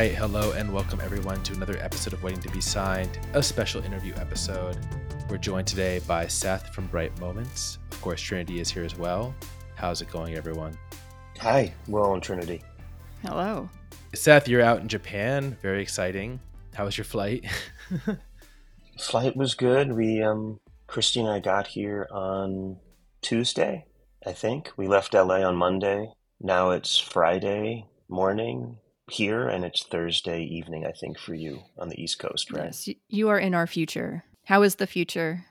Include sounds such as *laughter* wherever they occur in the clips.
right. Hello and welcome everyone to another episode of Waiting to Be Signed, a special interview episode. We're joined today by Seth from Bright Moments. Of course, Trinity is here as well. How's it going, everyone? Hi, we're on Trinity. Hello. Seth, you're out in Japan. Very exciting. How was your flight? *laughs* Flight was good. We um Christy and I got here on Tuesday, I think. We left LA on Monday. Now it's Friday morning here and it's Thursday evening, I think, for you on the East Coast, right? Yes, you are in our future. How is the future?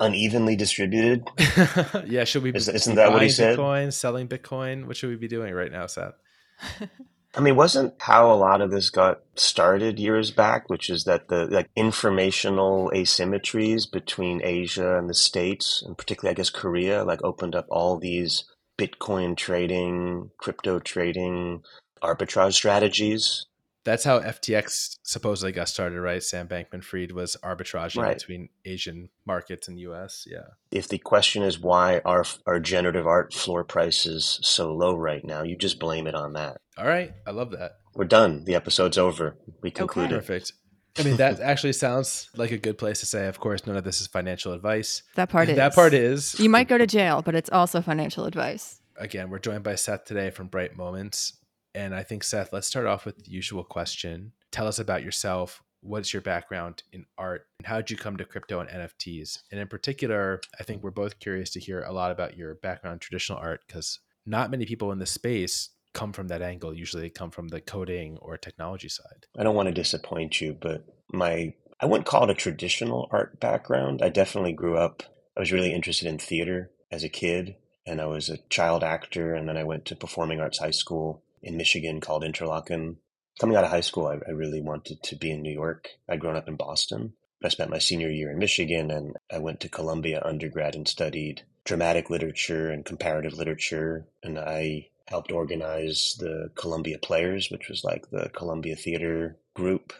Unevenly distributed. *laughs* yeah, should we be Isn't- isn't that what he said? Bitcoin, selling Bitcoin? What should we be doing right now, Seth? *laughs* I mean, wasn't how a lot of this got started years back, which is that the like informational asymmetries between Asia and the States, and particularly I guess Korea, like opened up all these Bitcoin trading, crypto trading, arbitrage strategies. That's how FTX supposedly got started, right? Sam Bankman Fried was arbitraging Right. between Asian markets and US. Yeah. If the question is why are are generative art floor prices so low right now, you just blame it on that. All right. I love that. We're done. The episode's over. We concluded. Perfect. I mean, that actually sounds like a good place to say. Of course, none of this is financial advice. That part is. That part is. You might go to jail, but it's also financial advice. Again, we're joined by Seth today from Bright Moments. And I think, Seth, let's start off with the usual question. Tell us about yourself. What's your background in art? And how did you come to crypto and NFTs? And in particular, I think we're both curious to hear a lot about your background in traditional art because not many people in this space come from that angle. Usually they come from the coding or technology side. I don't want to disappoint you, but my I wouldn't call it a traditional art background. I definitely grew up. I was really interested in theater as a kid, and I was a child actor. And then I went to performing arts high school in Michigan called Interlochen. Coming out of high school, I, I really wanted to be in New York. I'd grown up in Boston. I spent my senior year in Michigan, and I went to Columbia undergrad and studied dramatic literature and comparative literature. And I helped organize the Columbia Players, which was like the Columbia Theater group.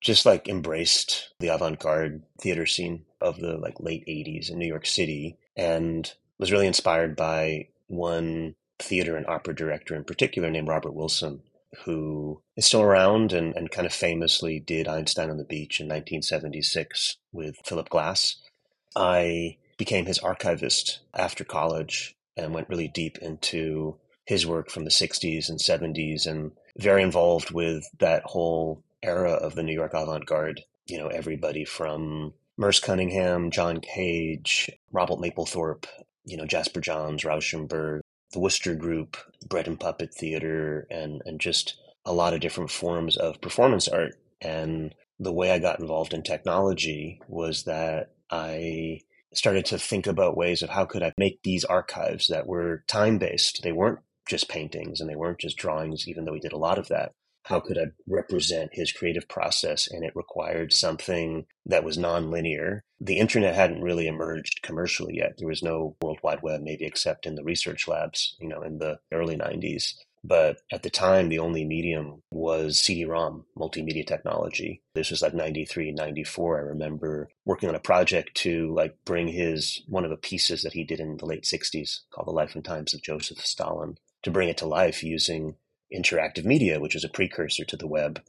Just like embraced the avant-garde theater scene of the like late 80s in New York City and was really inspired by one theater and opera director in particular named Robert Wilson, who is still around and, and kind of famously did Einstein on the Beach in 1976 with Philip Glass. I became his archivist after college and went really deep into his work from the 60s and 70s and very involved with that whole era of the New York avant garde. You know, everybody from Merce Cunningham, John Cage, Robert Mapplethorpe, you know, Jasper Johns, Rauschenberg, the Wooster Group, Bread and Puppet Theater, and, and just a lot of different forms of performance art. And the way I got involved in technology was that I started to think about ways of how could I make these archives that were time based. They weren't just paintings and they weren't just drawings, even though we did a lot of that. How could I represent his creative process? And it required something that was nonlinear. The internet hadn't really emerged commercially yet. There was no World Wide Web, maybe except in the research labs, you know, in the early 90s. But at the time, the only medium was CD-ROM, multimedia technology. This was like 93, 94. I remember working on a project to like bring his, one of the pieces that he did in the late 60s called The Life and Times of Joseph Stalin, to bring it to life using interactive media, which is a precursor to the web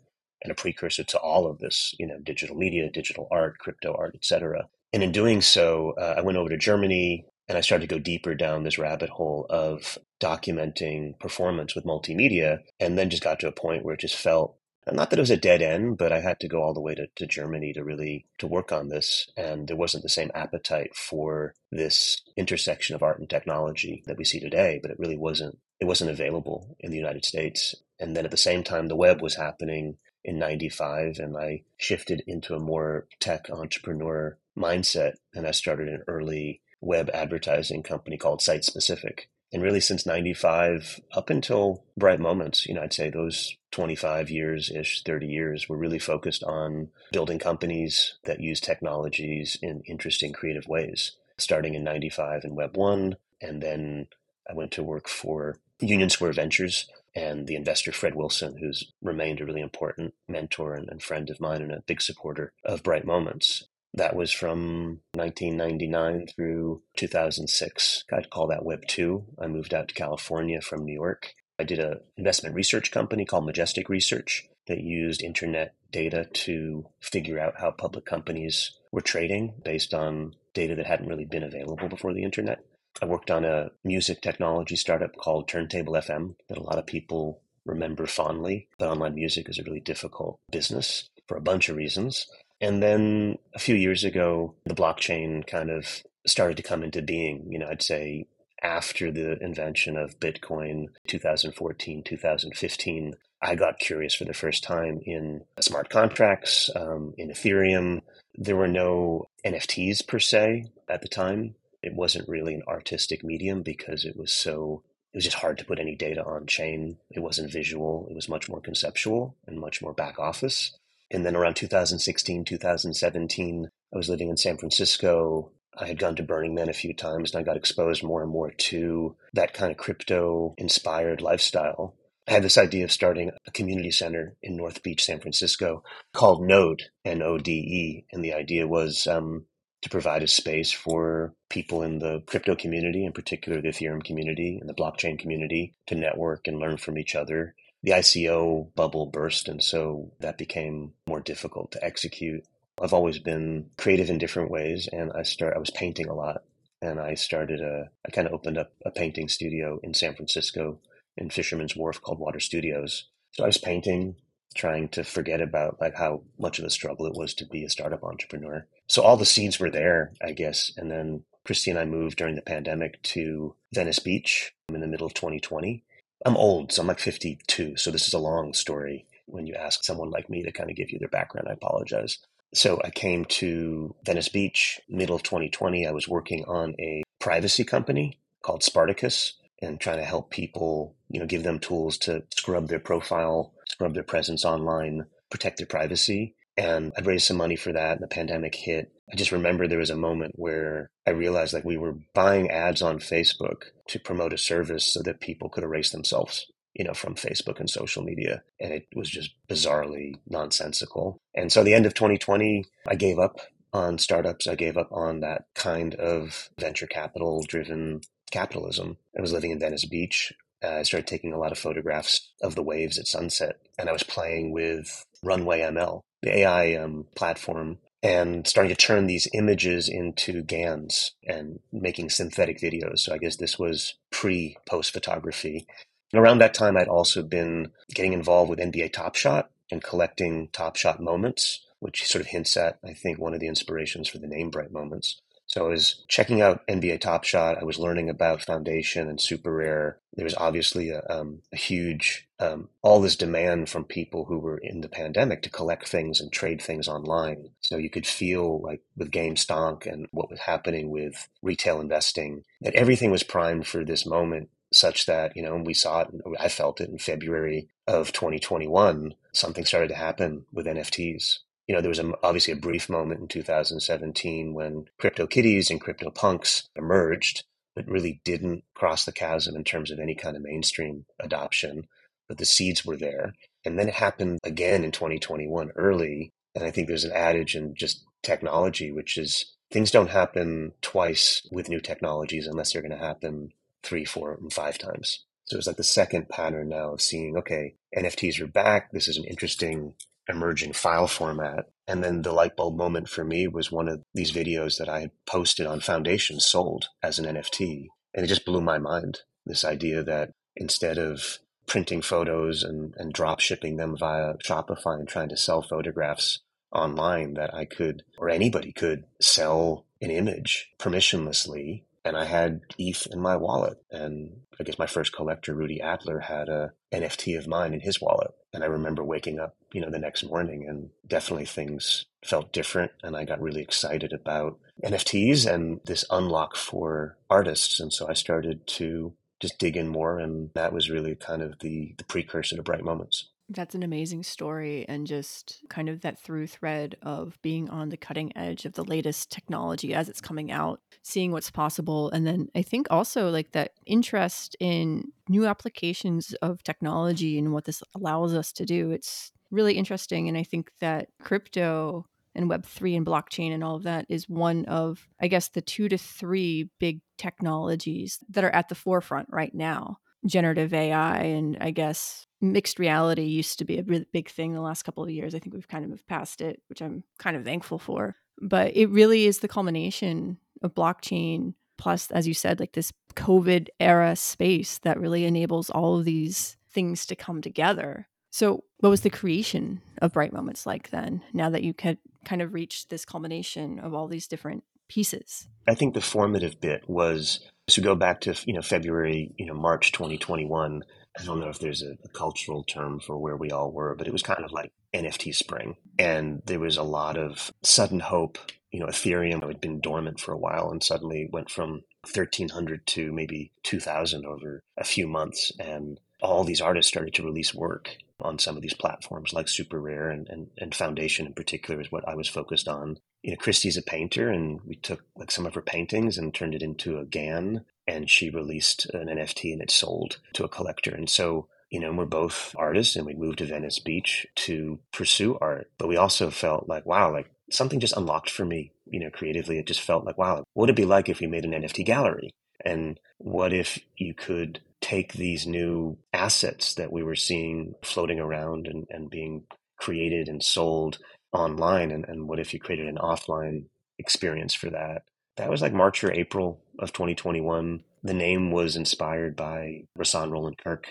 and a precursor to all of this, you know, digital media, digital art, crypto art, etc. And in doing so, uh, I went over to Germany and I started to go deeper down this rabbit hole of documenting performance with multimedia, and then just got to a point where it just felt not that it was a dead end, but I had to go all the way to, to Germany to really to work on this, and there wasn't the same appetite for this intersection of art and technology that we see today. But it really wasn't it wasn't available in the United States. And then at the same time, the web was happening in 95 and I shifted into a more tech entrepreneur mindset and I started an early web advertising company called Site Specific. And really since 95 up until Bright Moments, you know, I'd say those 25 years ish, 30 years, were really focused on building companies that use technologies in interesting creative ways. Starting in 95 in Web 1 and then I went to work for Union Square Ventures and the investor Fred Wilson, who's remained a really important mentor and, and friend of mine and a big supporter of Bright Moments. That was from 1999 through 2006. I'd call that Web 2. I moved out to California from New York. I did an investment research company called Majestic Research that used internet data to figure out how public companies were trading based on data that hadn't really been available before the internet. I worked on a music technology startup called Turntable FM that a lot of people remember fondly. But online music is a really difficult business for a bunch of reasons. And then a few years ago, the blockchain kind of started to come into being. You know, I'd say after the invention of Bitcoin 2014, 2015, I got curious for the first time in smart contracts, um, in Ethereum. There were no NFTs per se at the time. It wasn't really an artistic medium because it was so, it was just hard to put any data on chain. It wasn't visual. It was much more conceptual and much more back office. And then around 2016, 2017, I was living in San Francisco. I had gone to Burning Man a few times and I got exposed more and more to that kind of crypto inspired lifestyle. I had this idea of starting a community center in North Beach, San Francisco called Node, N O D E. And the idea was um, to provide a space for people in the crypto community, in particular the Ethereum community and the blockchain community, to network and learn from each other. The ICO bubble burst, and so that became more difficult to execute. I've always been creative in different ways, and I start. I was painting a lot, and I started a. I kind of opened up a painting studio in San Francisco in Fisherman's Wharf called Water Studios. So I was painting, trying to forget about like how much of a struggle it was to be a startup entrepreneur. So all the seeds were there, I guess. And then Christy and I moved during the pandemic to Venice Beach in the middle of 2020. I'm old, so I'm like 52. So this is a long story. When you ask someone like me to kind of give you their background, I apologize. So I came to Venice Beach middle of 2020. I was working on a privacy company called Spartacus and trying to help people, you know, give them tools to scrub their profile, scrub their presence online, protect their privacy. And I'd raised some money for that, and the pandemic hit. I just remember there was a moment where I realized like we were buying ads on Facebook to promote a service so that people could erase themselves, you know, from Facebook and social media. And it was just bizarrely nonsensical. And so the end of 2020, I gave up on startups. I gave up on that kind of venture capital driven capitalism. I was living in Venice Beach. Uh, I started taking a lot of photographs of the waves at sunset, and I was playing with Runway ML, the AI um, platform, and starting to turn these images into GANs and making synthetic videos. So I guess this was pre post photography. And around that time, I'd also been getting involved with NBA Top Shot and collecting Top Shot moments, which sort of hints at, I think, one of the inspirations for the name Bright Moments. So I was checking out NBA Top Shot. I was learning about Foundation and Super Rare. There was obviously a, um, a huge, um, all this demand from people who were in the pandemic to collect things and trade things online. So you could feel like with Game GameStonk and what was happening with retail investing, that everything was primed for this moment such that, you know, we saw it, I felt it in February of 2021, something started to happen with NFTs you know, there was a, obviously a brief moment in 2017 when CryptoKitties and CryptoPunks emerged, but really didn't cross the chasm in terms of any kind of mainstream adoption. But the seeds were there. And then it happened again in 2021 early. And I think there's an adage in just technology, which is things don't happen twice with new technologies unless they're going to happen three, four, and five times. So it's like the second pattern now of seeing, okay, NFTs are back. This is an interesting emerging file format. And then the light bulb moment for me was one of these videos that I had posted on Foundation sold as an NFT. And it just blew my mind. This idea that instead of printing photos and, and drop shipping them via Shopify and trying to sell photographs online, that I could, or anybody could, sell an image permissionlessly and I had ETH in my wallet. And I guess my first collector, Rudy Adler, had a NFT of mine in his wallet. And I remember waking up, you know, the next morning and definitely things felt different. And I got really excited about NFTs and this unlock for artists. And so I started to just dig in more. And that was really kind of the, the precursor to Bright Moments. That's an amazing story, and just kind of that through thread of being on the cutting edge of the latest technology as it's coming out, seeing what's possible. And then I think also like that interest in new applications of technology and what this allows us to do. It's really interesting. And I think that crypto and Web3 and blockchain and all of that is one of, I guess, the two to three big technologies that are at the forefront right now generative AI and I guess mixed reality used to be a really big thing the last couple of years. I think we've kind of moved past it, which I'm kind of thankful for. But it really is the culmination of blockchain plus as you said like this covid era space that really enables all of these things to come together. So, what was the creation of Bright Moments like then, now that you could kind of reach this culmination of all these different pieces? I think the formative bit was to go back to you know February, you know March 2021. I don't know if there's a, a, cultural term for where we all were, but it was kind of like NFT spring, and there was a lot of sudden hope. You know, Ethereum had been dormant for a while, and suddenly went from 1300 to maybe 2000 over a few months, and all these artists started to release work on some of these platforms like super rare and, and, and foundation in particular is what i was focused on. You know christy's a painter and we took like some of her paintings and turned it into a gan and she released an nft and it sold to a collector. And so you know we're both artists and we moved to venice beach to pursue art but we also felt like wow like something just unlocked for me you know creatively. It just felt like wow what would it be like if we made an nft gallery? And what if you could take these new assets that we were seeing floating around and, and being created and sold online and, and what if you created an offline experience for that? That was like march or april of 2021 the name was inspired by Rahsaan Roland Kirk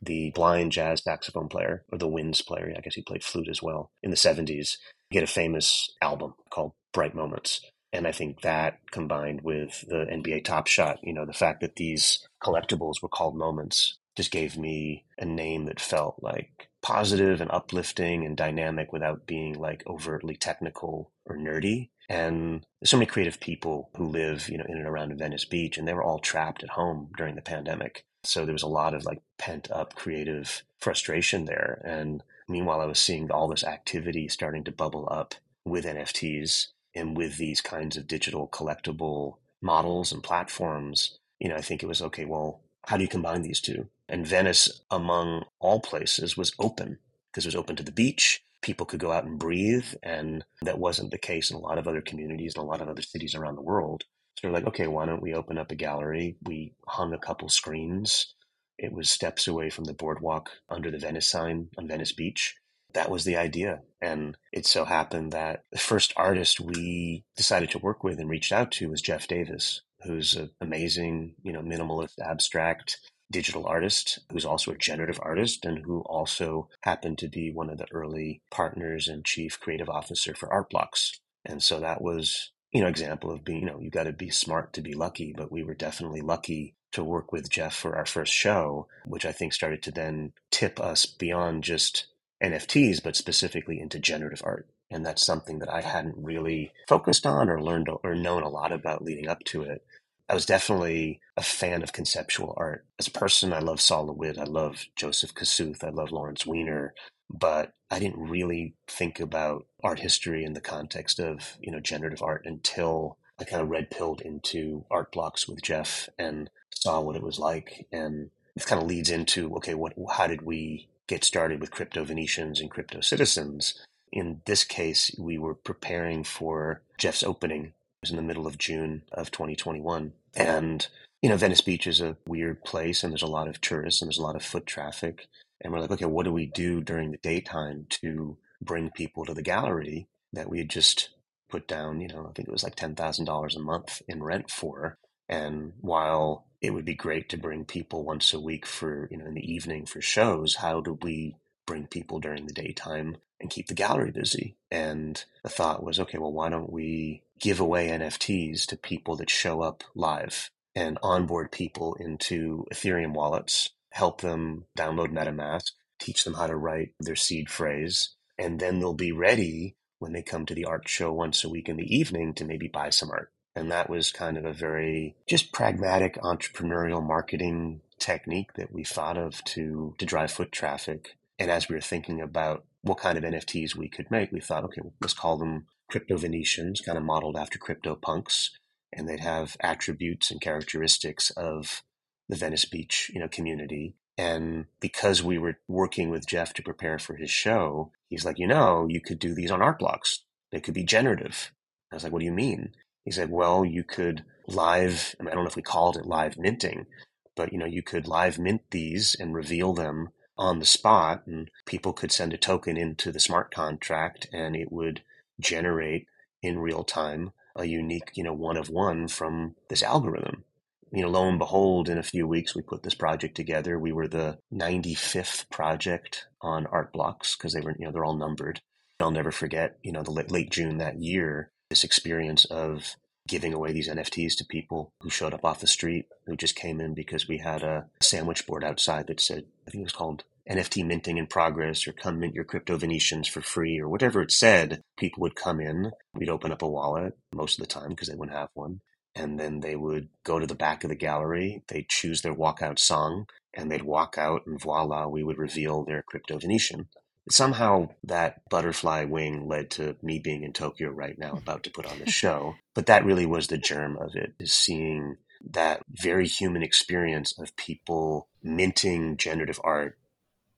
the blind jazz saxophone player or the winds player. I guess he played flute as well in the 70s he had a famous album called bright moments and I think that combined with the NBA Top Shot, you know, the fact that these collectibles were called moments just gave me a name that felt like positive and uplifting and dynamic without being like overtly technical or nerdy. And there's so many creative people who live, you know, in and around Venice Beach, and they were all trapped at home during the pandemic. So there was a lot of like pent up creative frustration there. And meanwhile, I was seeing all this activity starting to bubble up with NFTs and with these kinds of digital collectible models and platforms, you know, I think it was okay, well, how do you combine these two? And Venice, among all places, was open because it was open to the beach. People could go out and breathe. And that wasn't the case in a lot of other communities and a lot of other cities around the world. So we're like, okay, why don't we open up a gallery? We hung a couple screens. It was steps away from the boardwalk under the Venice sign on Venice Beach that was the idea. And it so happened that the first artist we decided to work with and reached out to was Jeff Davis, who's an amazing, you know, minimalist, abstract digital artist who's also a generative artist and who also happened to be one of the early partners and chief creative officer for Artblocks. And so that was, you know, example of being, you know, you got to be smart to be lucky, but we were definitely lucky to work with Jeff for our first show, which I think started to then tip us beyond just NFTs, but specifically into generative art. And that's something that I hadn't really focused on or learned or known a lot about leading up to it. I was definitely a fan of conceptual art. As a person, I love Sol LeWitt, I love Joseph Kosuth, I love Lawrence Weiner, but I didn't really think about art history in the context of, you know, generative art until I kind of red pilled into art blocks with Jeff and saw what it was like. And it kind of leads into, okay, what, how did we get started with crypto Venetians and crypto citizens. In this case, we were preparing for Jeff's opening. It was in the middle of June of 2021. And, you know, Venice Beach is a weird place and there's a lot of tourists and there's a lot of foot traffic. And we're like, okay, what do we do during the daytime to bring people to the gallery that we had just put down, you know, I think it was like $10,000 a month in rent for. And while it would be great to bring people once a week for, you know, in the evening for shows, how do we bring people during the daytime and keep the gallery busy? And the thought was, okay, well, why don't we give away NFTs to people that show up live and onboard people into Ethereum wallets, help them download MetaMask, teach them how to write their seed phrase, and then they'll be ready when they come to the art show once a week in the evening to maybe buy some art. And that was kind of a very just pragmatic entrepreneurial marketing technique that we thought of to, to drive foot traffic. And as we were thinking about what kind of NFTs we could make, we thought, okay, let's call them crypto Venetians, kind of modeled after crypto punks. And they'd have attributes and characteristics of the Venice Beach, you know, community. And because we were working with Jeff to prepare for his show, he's like, you know, you could do these on art blocks. They could be generative. I was like, what do you mean? He said, well, you could live, I, mean, I don't know if we called it live minting, but you know, you could live mint these and reveal them on the spot and people could send a token into the smart contract and it would generate in real time a unique, you know, one of one from this algorithm. You know, lo and behold, in a few weeks, we put this project together. We were the 95th project on Art Blocks because they were, you know, they're all numbered. I'll never forget, you know, the late June that year, this experience of giving away these NFTs to people who showed up off the street, who just came in because we had a sandwich board outside that said, I think it was called NFT minting in progress or come mint your crypto Venetians for free or whatever it said, people would come in. We'd open up a wallet most of the time because they wouldn't have one. And then they would go to the back of the gallery. They'd choose their walkout song and they'd walk out and voila, we would reveal their crypto Venetian. Somehow that butterfly wing led to me being in Tokyo right now, mm-hmm. about to put on the show. But that really was the germ of it, is seeing that very human experience of people minting generative art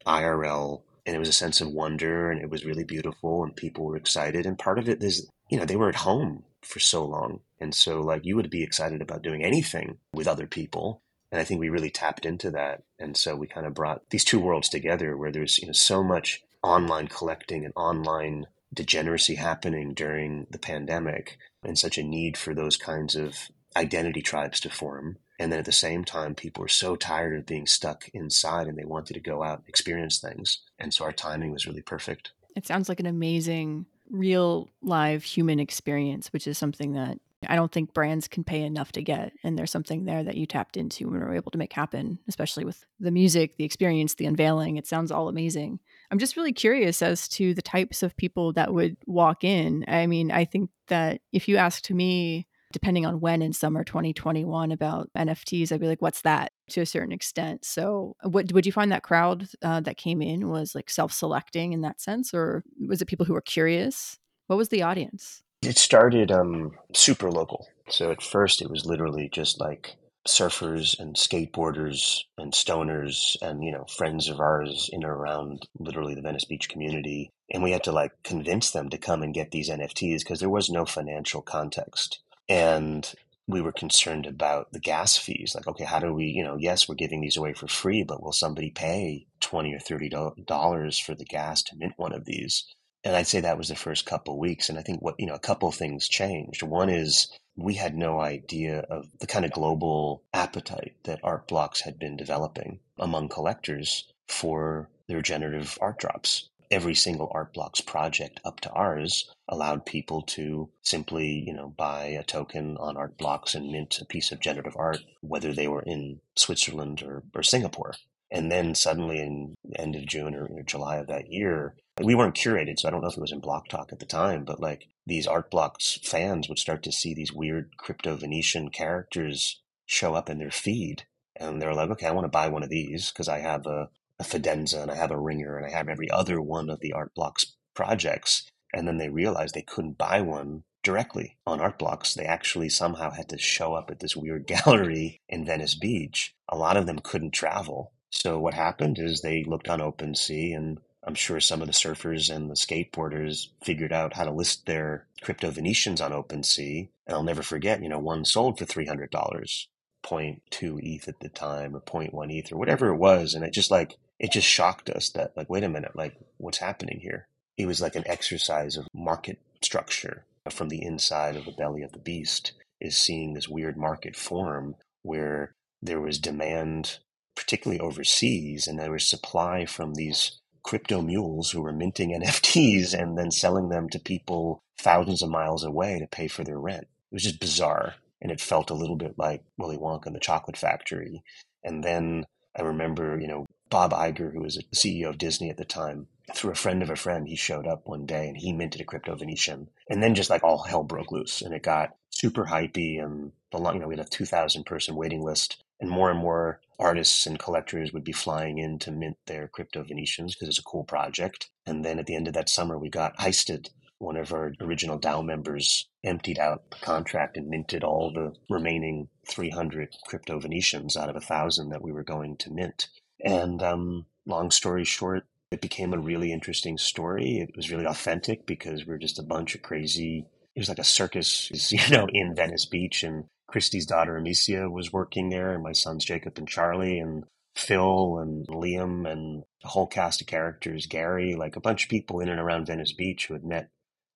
IRL and it was a sense of wonder and it was really beautiful and people were excited and part of it is you know they were at home for so long and so like you would be excited about doing anything with other people and i think we really tapped into that and so we kind of brought these two worlds together where there's you know so much online collecting and online degeneracy happening during the pandemic and such a need for those kinds of identity tribes to form and then at the same time, people were so tired of being stuck inside and they wanted to go out and experience things. And so our timing was really perfect. It sounds like an amazing, real, live human experience, which is something that I don't think brands can pay enough to get. And there's something there that you tapped into and were able to make happen, especially with the music, the experience, the unveiling. It sounds all amazing. I'm just really curious as to the types of people that would walk in. I mean, I think that if you asked me depending on when in summer 2021 about NFTs, I'd be like, what's that to a certain extent? So, what would you find that crowd uh, that came in was like self selecting in that sense, or was it people who were curious? What was the audience? It started um, super local. So, at first, it was literally just like surfers and skateboarders and stoners and you know friends of ours in and around literally the Venice Beach community and we had to like convince them to come and get these NFTs because there was no financial context and we were concerned about the gas fees. Like, okay, how do we, you know, yes, we're giving these away for free, but will somebody pay twenty or thirty dollars for the gas to mint one of these? And I'd say that was the first couple weeks. And I think what you know, a couple things changed. One is we had no idea of the kind of global appetite that art blocks had been developing among collectors for the regenerative art drops every single Art Blocks project up to ours allowed people to simply, you know, buy a token on Art Blocks and mint a piece of generative art, whether they were in Switzerland or, or Singapore. And then suddenly in end of June or July of that year, we weren't curated, so I don't know if it was in Block Talk at the time, but like these Art Blocks fans would start to see these weird crypto Venetian characters show up in their feed. And they're like, okay, I want to buy one of these because I have a, a Fidenza and I have a Ringer and I have every other one of the Art Blocks projects. And then they realized they couldn't buy one directly on Art Blocks. They actually somehow had to show up at this weird *laughs* gallery in Venice Beach. A lot of them couldn't travel. So what happened is they looked on OpenSea and I'm sure some of the surfers and the skateboarders figured out how to list their crypto Venetians on OpenSea. And I'll never forget, you know, one sold for $300. 0.2 ETH at the time or 0.1 ETH or whatever it was. And it just like, it just shocked us that like, wait a minute, like what's happening here? It was like an exercise of market structure from the inside of the belly of the beast is seeing this weird market form where there was demand, particularly overseas, and there was supply from these crypto mules who were minting *laughs* NFTs and then selling them to people thousands of miles away to pay for their rent. It was just bizarre and it felt a little bit like Willy Wonka and the Chocolate Factory. And then I remember, you know, Bob Iger, who was the CEO of Disney at the time, through a friend of a friend, he showed up one day and he minted a crypto Venetian. And then just like all hell broke loose and it got super hypey and the long, you know, we had a 2,000 person waiting list and more and more artists and collectors would be flying in to mint their crypto Venetians because it's a cool project. And then at the end of that summer, we got heisted one of our original DAO members emptied out the contract and minted all the remaining 300 crypto Venetians out of a thousand that we were going to mint. And um, long story short, it became a really interesting story. It was really authentic because we are just a bunch of crazy. It was like a circus, *laughs* you know, in Venice Beach and Christy's daughter Amicia was working there, and my sons Jacob and Charlie, and Phil and Liam, and the whole cast of characters, Gary, like a bunch of people in and around Venice Beach who had met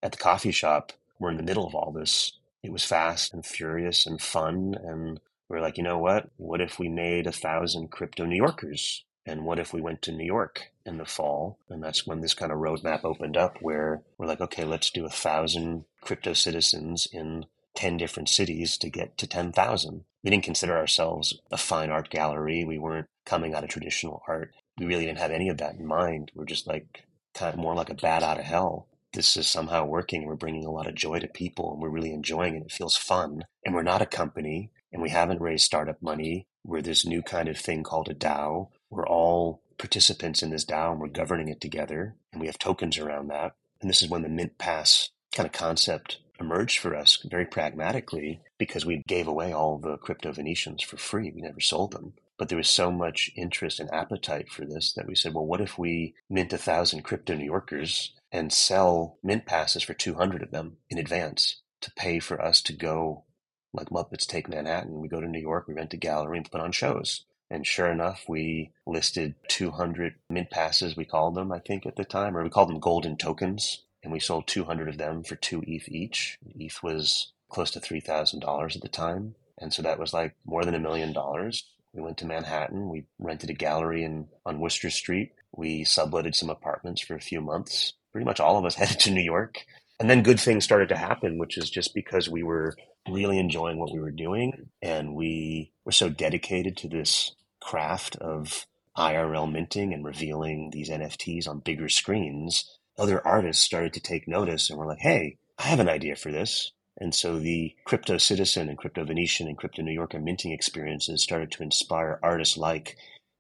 at the coffee shop were in the middle of all this. It was fast and furious and fun. And we are like, you know what? What if we made a thousand crypto New Yorkers? And what if we went to New York in the fall? And that's when this kind of roadmap opened up where we're like, okay, let's do a thousand crypto citizens in 10 different cities to get to 10,000. We didn't consider ourselves a fine art gallery. We weren't coming out of traditional art. We really didn't have any of that in mind. We're just like kind of more like a bat out of hell. This is somehow working. We're bringing a lot of joy to people and we're really enjoying it. It feels fun. And we're not a company and we haven't raised startup money. We're this new kind of thing called a DAO. We're all participants in this DAO and we're governing it together. And we have tokens around that. And this is when the Mint Pass kind of concept emerged for us very pragmatically because we gave away all the crypto Venetians for free. We never sold them. But there was so much interest and appetite for this that we said, well, what if we mint a thousand crypto New Yorkers and sell mint passes for 200 of them in advance to pay for us to go like Muppets Take Manhattan. We go to New York, we rent a gallery and put on shows. And sure enough, we listed 200 mint passes, we called them, I think, at the time, or we called them golden tokens. And we sold 200 of them for two ETH each. ETH was close to $3,000 at the time. And so that was like more than a million dollars. We went to Manhattan. We rented a gallery in, on Wooster Street. We subletted some apartments for a few months. Pretty much all of us *laughs* headed to New York. And then good things started to happen, which is just because we were really enjoying what we were doing and we were so dedicated to this craft of IRL minting and revealing these NFTs on bigger screens. Other artists started to take notice and were like, hey, I have an idea for this. And so the Crypto Citizen and Crypto Venetian and Crypto New Yorker minting experiences started to inspire artists like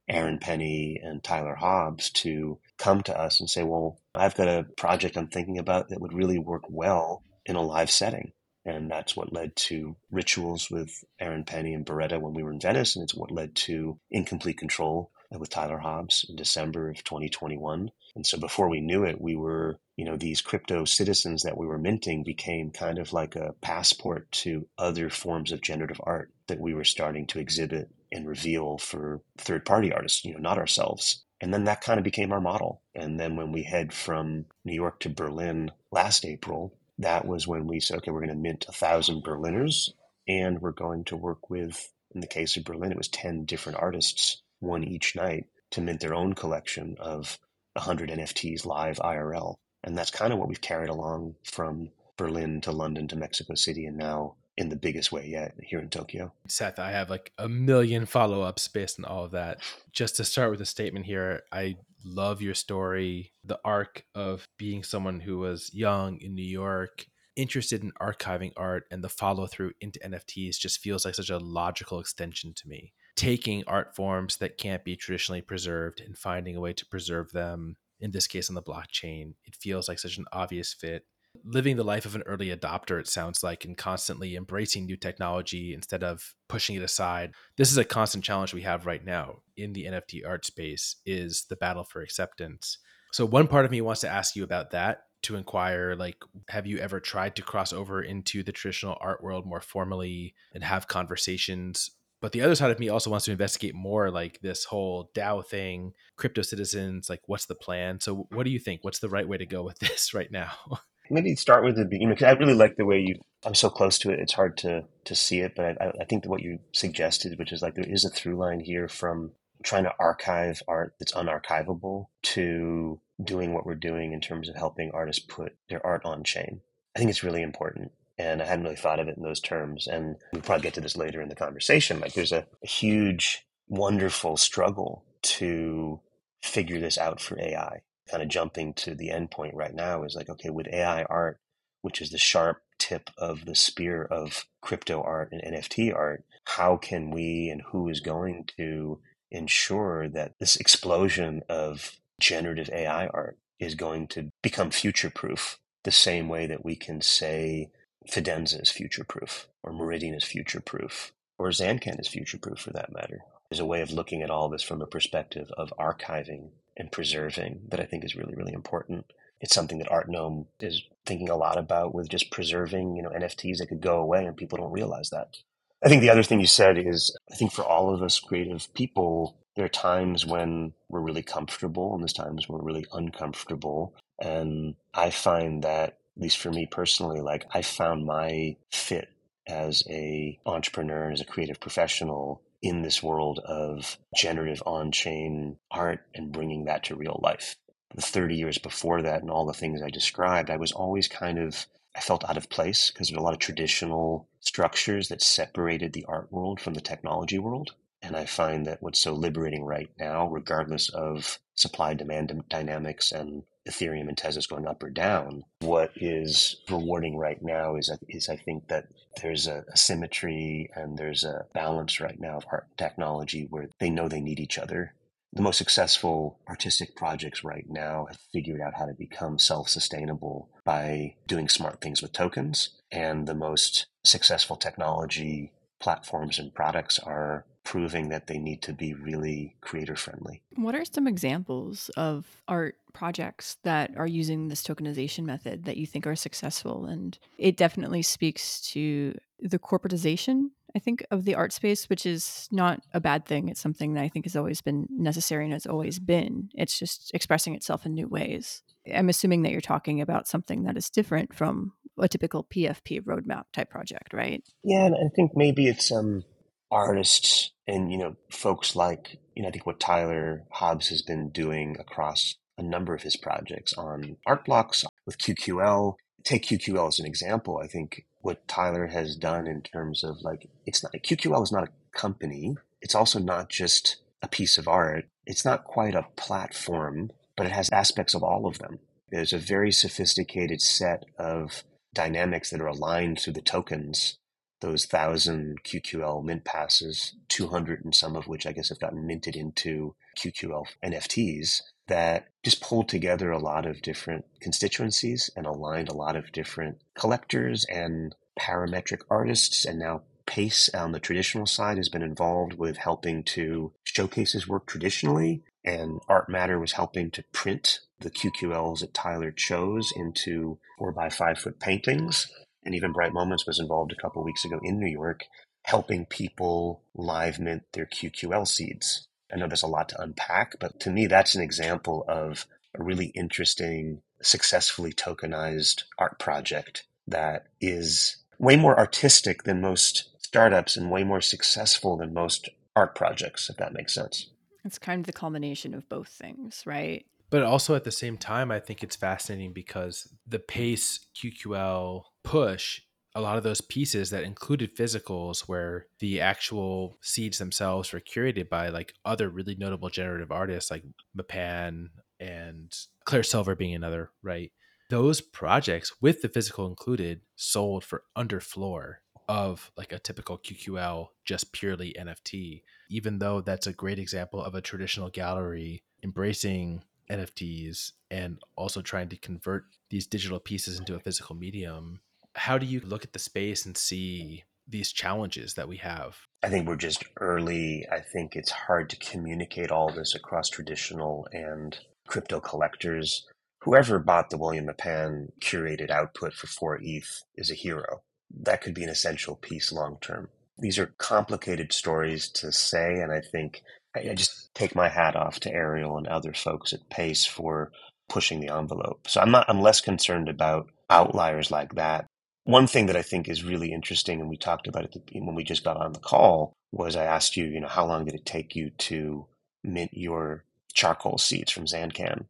Aaron Penne and Tyler Hobbs to come to us and say, well, I've got a project I'm thinking about that would really work well in a live setting. And that's what led to rituals with Aaron Penne and Boreta when we were in Venice. And it's what led to Incomplete Control Uh, with Tyler Hobbs in December of 2021. And so before we knew it, we were, you know, these crypto citizens that we were minting became kind of like a passport to other forms of generative art that we were starting to exhibit and reveal for third party artists, you know, not ourselves. And then that kind of became our model. And then when we head from New York to Berlin last April, that was when we said, okay, we're going to mint a thousand Berliners and we're going to work with, in the case of Berlin, it was 10 different artists one each night to mint their own collection of 100 NFTs live IRL. And that's kind of what we've carried along from Berlin to London to Mexico City and now in the biggest way yet here in Tokyo. Seth, I have like a million follow ups based on all of that. Just to start with a statement here, I love your story, the arc of being someone who was young in New York, interested in archiving art, and the follow through into NFTs just feels like such a logical extension to me taking art forms that can't be traditionally preserved and finding a way to preserve them in this case on the blockchain. It feels like such an obvious fit. Living the life of an early adopter it sounds like and constantly embracing new technology instead of pushing it aside. This is a constant challenge we have right now in the nft art space is the battle for acceptance. So one part of me wants to ask you about that to inquire like have you ever tried to cross over into the traditional art world more formally and have conversations but the other side of me also wants to investigate more like this whole DAO thing, crypto citizens, like what's the plan? So what do you think? What's the right way to go with *laughs* this right now? Maybe start with the beginning because I really like the way you. I'm so close to it; it's hard to to see it. But I, I think that what you suggested, which is like there is a through line here from trying to archive art that's unarchivable to doing what we're doing in terms of helping artists put their art on chain. I think it's really important and I hadn't really thought of it in those terms. And we'll probably get to this later in the conversation. Like there's a, huge, wonderful struggle to figure this out for AI. Kind of jumping to the end point right now is like, okay, with AI art, which is the sharp tip of the spear of crypto art and NFT art, how can we and who is going to ensure that this explosion of generative AI art is going to become future proof the same way that we can say Fidenza is future proof, or Meridian is future proof, or Zancan is future proof for that matter. There's a way of looking at all this from a perspective of archiving and preserving that I think is really, really important. It's something that Artnome is thinking a lot about with just preserving, you know, NFTs that could go away and people don't realize that. I think the other thing you said is I think for all of us creative people, there are times when we're really comfortable and there's times when we're really uncomfortable. And I find that, at least for me personally, like I found my fit as a entrepreneur, and as a creative professional in this world of generative on-chain art and bringing that to real life. The 30 years before that and all the things I described, I was always kind of I felt out of place because there were a lot of traditional structures that separated the art world from the technology world. And I find that what's so liberating right now, regardless of supply demand dynamics and Ethereum and Tezos going up or down, what is rewarding right now is, is I think that there's a, a symmetry and there's a balance right now of art and technology where they know they need each other the most successful artistic projects right now have figured out how to become self sustainable by doing smart things with tokens. And the most successful technology platforms and products are proving that they need to be really creator friendly. What are some examples of art projects that are using this tokenization method that you think are successful? And it definitely speaks to the corporatization I think, of the art space, which is not a bad thing. It's something that I think has always been necessary and has always been. It's just expressing itself in new ways. I'm assuming that you're talking about something that is different from a typical PFP roadmap type project, right? Yeah, and I think maybe it's um artists and you know folks like you know I think what Tyler Hobbs has been doing across a number of his projects on art blocks with QQL. Take QQL as an example. I think what Tyler has done in terms of like it's not QQL is not a company. It's also not just a piece of art. It's not quite a platform, but it has aspects of all of them. There's a very sophisticated set of dynamics that are aligned through the tokens. Those thousand QQL mint passes, 200 and some of which I guess have gotten minted into QQL NFTs that just pulled together a lot of different constituencies and aligned a lot of different collectors and parametric artists. And now Pace on the traditional side has been involved with helping to showcase his work traditionally. And Artmatr was helping to print the QQLs that Tyler chose into four by five foot paintings. And even Bright Moments was involved a couple weeks ago in New York, helping people live mint their QQL seeds. I know there's a lot to unpack, but to me, that's an example of a really interesting, successfully tokenized art project that is way more artistic than most startups and way more successful than most art projects, if that makes sense. It's kind of the culmination of both things, right? But also at the same time, I think it's fascinating because the pace QQL push a lot of those pieces that included physicals where the actual seeds themselves were curated by like other really notable generative artists like Mapan and Claire Silver being another, right? Those projects with the physical included sold for under floor of like a typical QQL, just purely NFT, even though that's a great example of a traditional gallery embracing NFTs and also trying to convert these digital pieces into a physical medium how do you look at the space and see these challenges that we have? I think we're just early. I think it's hard to communicate all this across traditional and crypto collectors. Whoever bought the William Mapan curated output for 4 ETH is a hero. That could be an essential piece long term. These are complicated stories to say, and I think I just take my hat off to Ariel and other folks at Pace for pushing the envelope. So I'm not I'm less concerned about outliers like that one thing that I think is really interesting, and we talked about it when we just got on the call, was I asked you, you know, how long did it take you to mint your charcoal seeds from Zancan?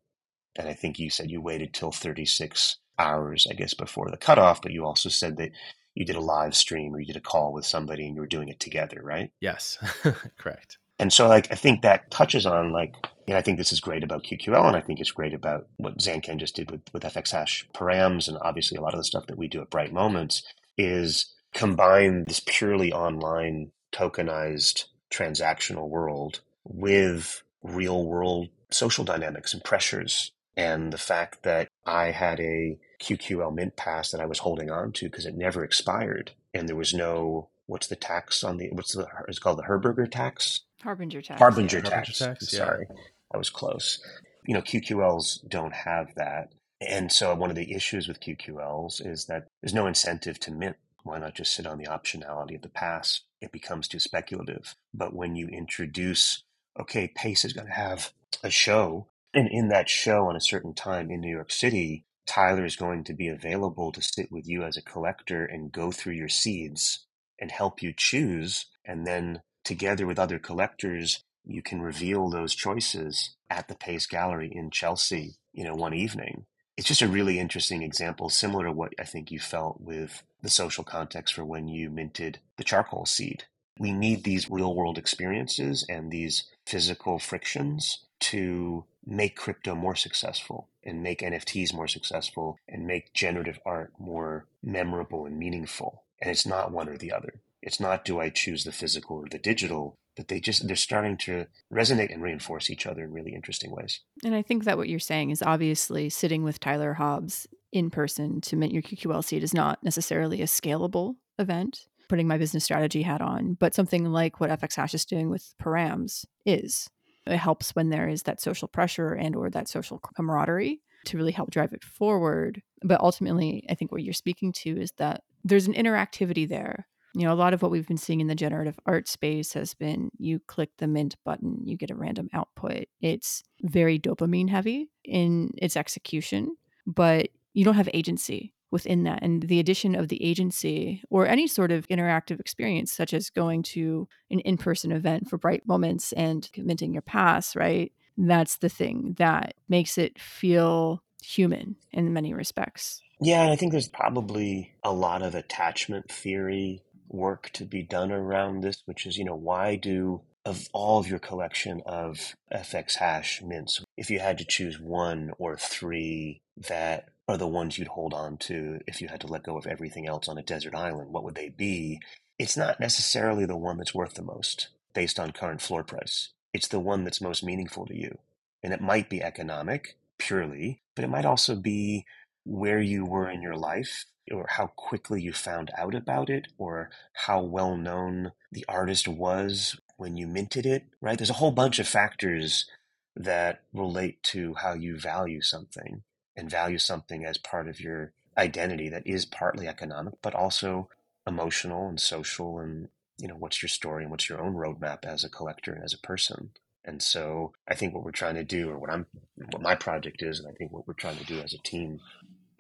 And I think you said you waited till 36 hours, I guess, before the cutoff, but you also said that you did a live stream or you did a call with somebody and you were doing it together, right? Yes, *laughs* correct. And so, like, I think that touches on, like, know, I think this is great about QQL, and I think it's great about what Zancan just did with, with FX Hash params, and obviously a lot of the stuff that we do at Bright Moments is combine this purely online tokenized transactional world with real world social dynamics and pressures. And the fact that I had a QQL mint pass that I was holding on to because it never expired, and there was no what's the tax on the what's the it's called the Herberger tax Harberger tax. Harberger yeah. tax. Harberger tax Sorry, yeah. I was close. You know, QQLs don't have that. And so one of the issues with QQLs is that there's no incentive to mint. Why not just sit on the optionality of the pass? it becomes too speculative. But when you introduce, okay, Pace is going to have a show, and in that show on a certain time in New York City, Tyler is going to be available to sit with you as a collector and go through your seeds and help you choose. And then together with other collectors, you can reveal those choices at the Pace Gallery in Chelsea, you know, one evening. It's just a really interesting example, similar to what I think you felt with the social context for when you minted the charcoal seed. We need these real world experiences and these physical frictions to make crypto more successful and make NFTs more successful and make generative art more memorable and meaningful. And it's not one or the other. It's not do I choose the physical or the digital, but they just they're starting to resonate and reinforce each other in really interesting ways. And I think that what you're saying is obviously sitting with Tyler Hobbs in person to mint your QQL seed is not necessarily a scalable event. Putting my business strategy hat on, but something like what FX Hash is doing with Params is. It helps when there is that social pressure and or that social camaraderie to really help drive it forward. But ultimately, I think what you're speaking to is that there's an interactivity there. You know, a lot of what we've been seeing in the generative art space has been you click the mint button, you get a random output. It's very dopamine heavy in its execution, but you don't have agency within that. And the addition of the agency or any sort of interactive experience, such as going to an in person event for bright moments and minting your pass, right? That's the thing that makes it feel human in many respects. Yeah, I think there's probably a lot of attachment theory work to be done around this, which is, you know, why do of all of your collection of FX hash mints, if you had to choose one or three that are the ones you'd hold on to if you had to let go of everything else on a desert island, what would they be? It's not necessarily the one that's worth the most based on current floor price. It's the one that's most meaningful to you. And it might be economic purely, but it might also be where you were in your life or how quickly you found out about it or how well known the artist was when you minted it, right? There's a whole bunch of factors that relate to how you value something and value something as part of your identity that is partly economic, but also emotional and social and you know what's your story and what's your own roadmap as a collector and as a person and so i think what we're trying to do or what i'm what my project is and i think what we're trying to do as a team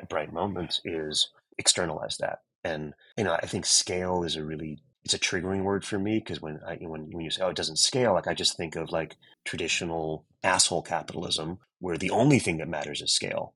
at bright moments is externalize that and you know i think scale is a really it's a triggering word for me because when I when when you say oh it doesn't scale like I just think of like traditional asshole capitalism where the only thing that matters is scale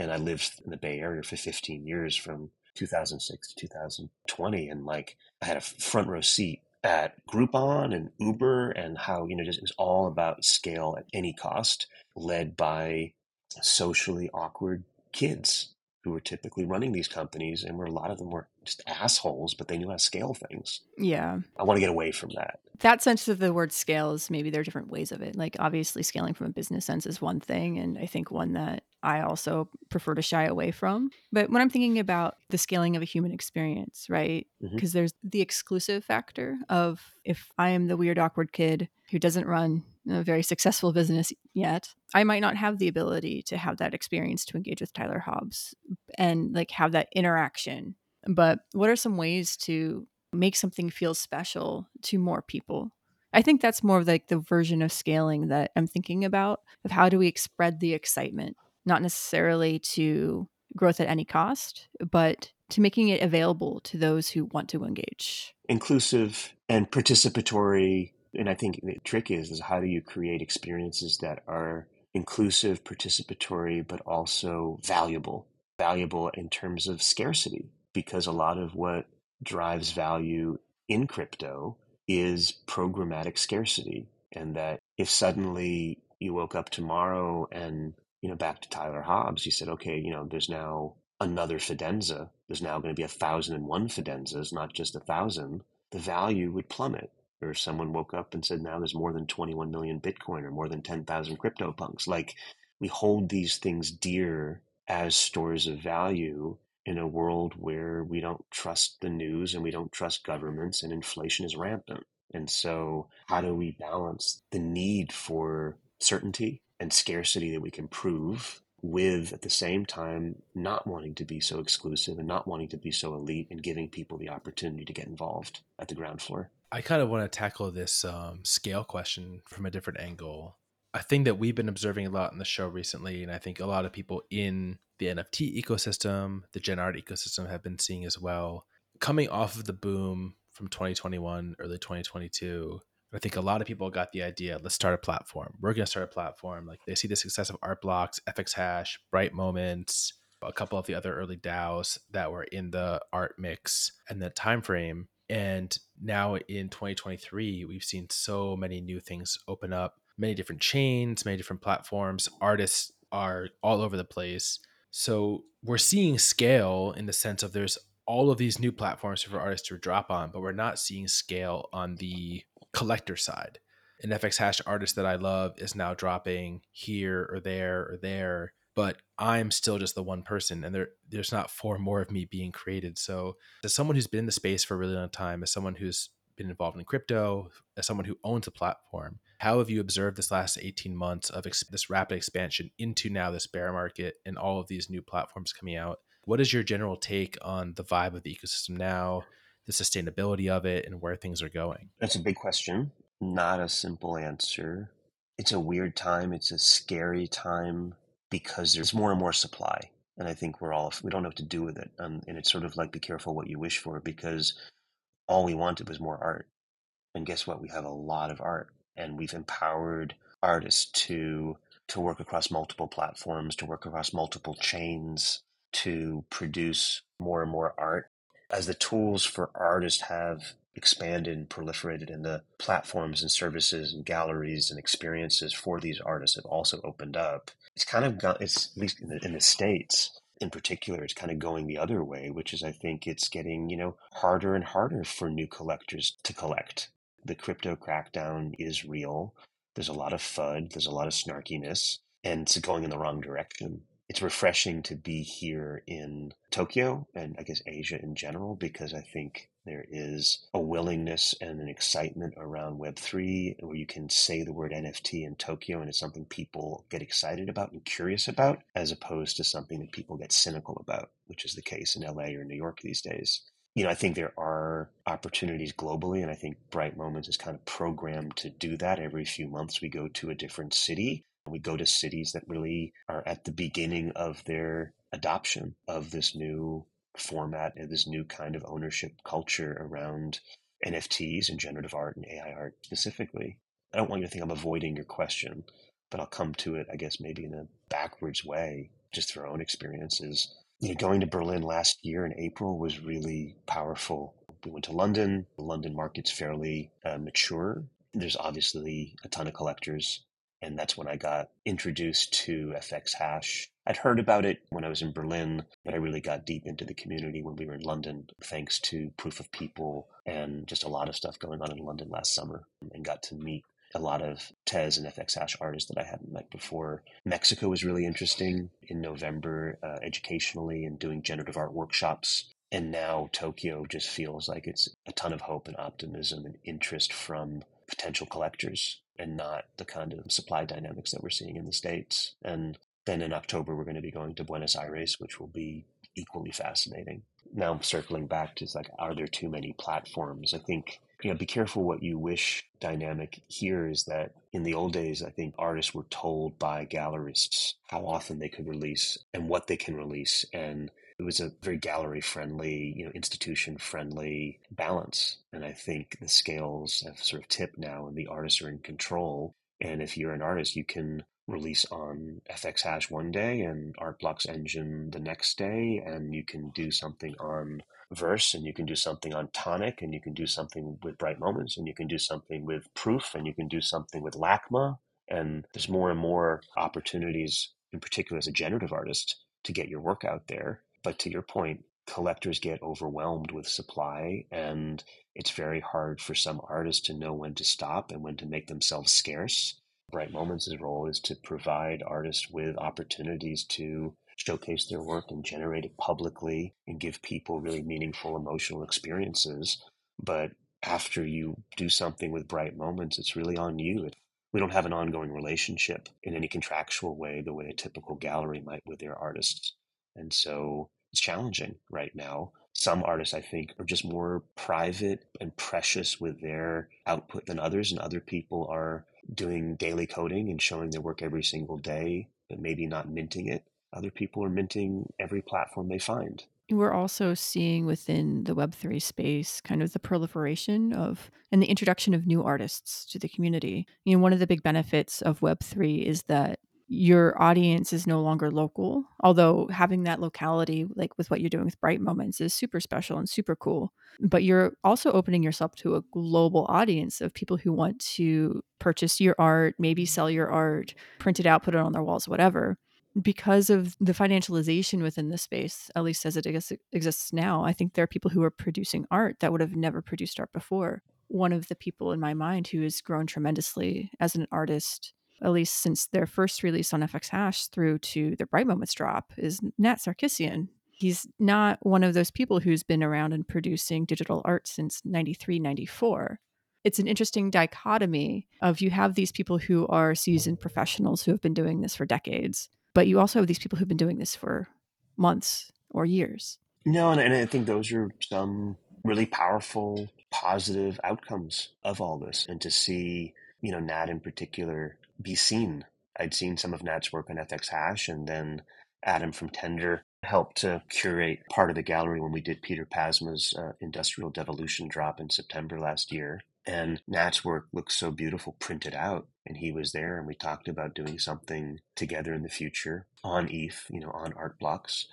and I lived in the Bay Area for 15 years from 2006 to 2020. And like I had a front row seat at Groupon and Uber and how, you know, just it was all about scale at any cost, led by socially awkward kids who were typically running these companies and where a lot of them were just assholes, but they knew how to scale things. Yeah. I want to get away from that. That sense of the word scale is maybe there are different ways of it. Like obviously scaling from a business sense is one thing. And I think one that I also prefer to shy away from. But when I'm thinking about the scaling of a human experience, right? Because mm-hmm. there's the exclusive factor of if I am the weird, awkward kid who doesn't run a very successful business yet, I might not have the ability to have that experience to engage with Tyler Hobbs and like have that interaction. But what are some ways to make something feel special to more people? I think that's more of like the version of scaling that I'm thinking about of how do we spread the excitement not necessarily to growth at any cost, but to making it available to those who want to engage. Inclusive and participatory. And I think the trick is, is how do you create experiences that are inclusive, participatory, but also valuable? Valuable in terms of scarcity, because a lot of what drives value in crypto is programmatic scarcity. And that if suddenly you woke up tomorrow and you know, back to Tyler Hobbs, you said, okay, you know, there's now another Fidenza. There's now going to be a thousand and one Fidenzas, not just a thousand. The value would plummet. Or someone woke up and said, now there's more than 21 million Bitcoin or more than 10,000 CryptoPunks. Like we hold these things dear as stores of value in a world where we don't trust the news and we don't trust governments and inflation is rampant. And so, how do we balance the need for certainty and scarcity that we can prove with at the same time not wanting to be so exclusive and not wanting to be so elite and giving people the opportunity to get involved at the ground floor. I kind of want to tackle this um, scale question from a different angle. I think that we've been observing a lot in the show recently, and I think a lot of people in the NFT ecosystem, the Gen Art ecosystem, have been seeing as well. Coming off of the boom from 2021, early 2022, I think a lot of people got the idea let's start a platform. We're going to start a platform. Like they see the success of Art Blocks, FX Hash, Bright Moments, a couple of the other early DAOs that were in the art mix and the time frame. And now in 2023, we've seen so many new things open up, many different chains, many different platforms. Artists are all over the place. So we're seeing scale in the sense of there's all of these new platforms for artists to drop on, but we're not seeing scale on the collector side. An FX hash artist that I love is now dropping here or there or there, but I'm still just the one person and there there's not four more of me being created. So as someone who's been in the space for a really long time, as someone who's been involved in crypto, as someone who owns a platform, how have you observed this last 18 months of ex- this rapid expansion into now this bear market and all of these new platforms coming out? What is your general take on the vibe of the ecosystem now? the sustainability of it and where things are going? That's a big question. Not a simple answer. It's a weird time. It's a scary time because there's more and more supply. And I think we're all, we don't know what to do with it. Um, and it's sort of like be careful what you wish for because all we wanted was more art. And guess what? We have a lot of art and we've empowered artists to to work across multiple platforms, to work across multiple chains, to produce more and more art as the tools for artists have expanded and proliferated and the platforms and services and galleries and experiences for these artists have also opened up it's kind of got it's at least in the, in the states in particular it's kind of going the other way which is i think it's getting you know harder and harder for new collectors to collect. The crypto crackdown is real. There's a lot of fud. There's a lot of snarkiness and it's going in the wrong direction. It's refreshing to be here in Tokyo and I guess Asia in general because I think there is a willingness and an excitement around Web3 where you can say the word NFT in Tokyo and it's something people get excited about and curious about, as opposed to something that people get cynical about, which is the case in LA or New York these days. You know, I think there are opportunities globally, and I think Bright Moments is kind of programmed to do that. Every few months, we go to a different city and we go to cities that really are at the beginning of their adoption of this new format and this new kind of ownership culture around NFTs and generative art and AI art specifically. I don't want you to think I'm avoiding your question, but I'll come to it, I guess, maybe in a backwards way, just through our own experiences. You know, going to Berlin last year in April was really powerful. We went to London. The London market's fairly uh, mature. There's obviously a ton of collectors and that's when I got introduced to FX Hash. I'd heard about it when I was in Berlin, but I really got deep into the community when we were in London, thanks to Proof of People and just a lot of stuff going on in London last summer, and got to meet a lot of Tez and FX Hash artists that I hadn't met before. Mexico was really interesting in November, uh, educationally, and doing generative art workshops. And now Tokyo just feels like it's a ton of hope and optimism and interest from potential collectors and not the kind of supply dynamics that we're seeing in the States. And then in October, we're going to be going to Buenos Aires, which will be equally fascinating. Now, I'm circling back to like, are there too many platforms? I think, you know, be careful what you wish dynamic here is that in the old days, I think artists were told by gallerists how often they could release and what they can release. And it was a very gallery friendly, you know, institution friendly balance. And I think the scales have sort of tipped now and the artists are in control. And if you're an artist, you can release on FX Hash one day and artblocks Engine the next day. And you can do something on Verse and you can do something on Tonic and you can do something with Bright Moments and you can do something with Proof and you can do something with LACMA. And there's more and more opportunities, in particular as a generative artist, to get your work out there but to your point, collectors get overwhelmed with supply, and it's very hard for some artists to know when to stop and when to make themselves scarce. Bright Moments' role is to provide artists with opportunities to showcase their work and generate it publicly and give people really meaningful emotional experiences. But after you do something with Bright Moments, it's really on you. we don't have an ongoing relationship in any contractual way, the way a typical gallery might with their artists. And so it's challenging right now. Some artists, I think, are just more private and precious with their output than others, and other people are doing daily coding and showing their work every single day, but maybe not minting it. Other people are minting every platform they find. We're also seeing within the Web3 space kind of the proliferation of and the introduction of new artists to the community. You know, one of the big benefits of Web3 is that your audience is no longer local, although having that locality, like with what you're doing with Bright Moments, is super special and super cool. But you're also opening yourself to a global audience of people who want to purchase your art, maybe sell your art, print it out, put it on their walls, whatever. Because of the financialization within the space, at least as it exists now, I think there are people who are producing art that would have never produced art before. One of the people in my mind who has grown tremendously as an artist at least since their first release on FX Hash through to their Bright Moments drop, is Nat Sarkissian. He's not one of those people who's been around and producing digital art since 93, 94. It's an interesting dichotomy of you have these people who are seasoned professionals who have been doing this for decades, but you also have these people who've been doing this for months or years. No, and I think those are some really powerful, positive outcomes of all this. And to see, you know, Nat in particular be seen. I'd seen some of Nat's work on FX Hash, and then Adam from Tender helped to curate part of the gallery when we did Piter Pasma's uh, Industrial Devolution drop in September last year. And Nat's work looks so beautiful printed out. And he was there, and we talked about doing something together in the future on ETH, you know, on art blocks.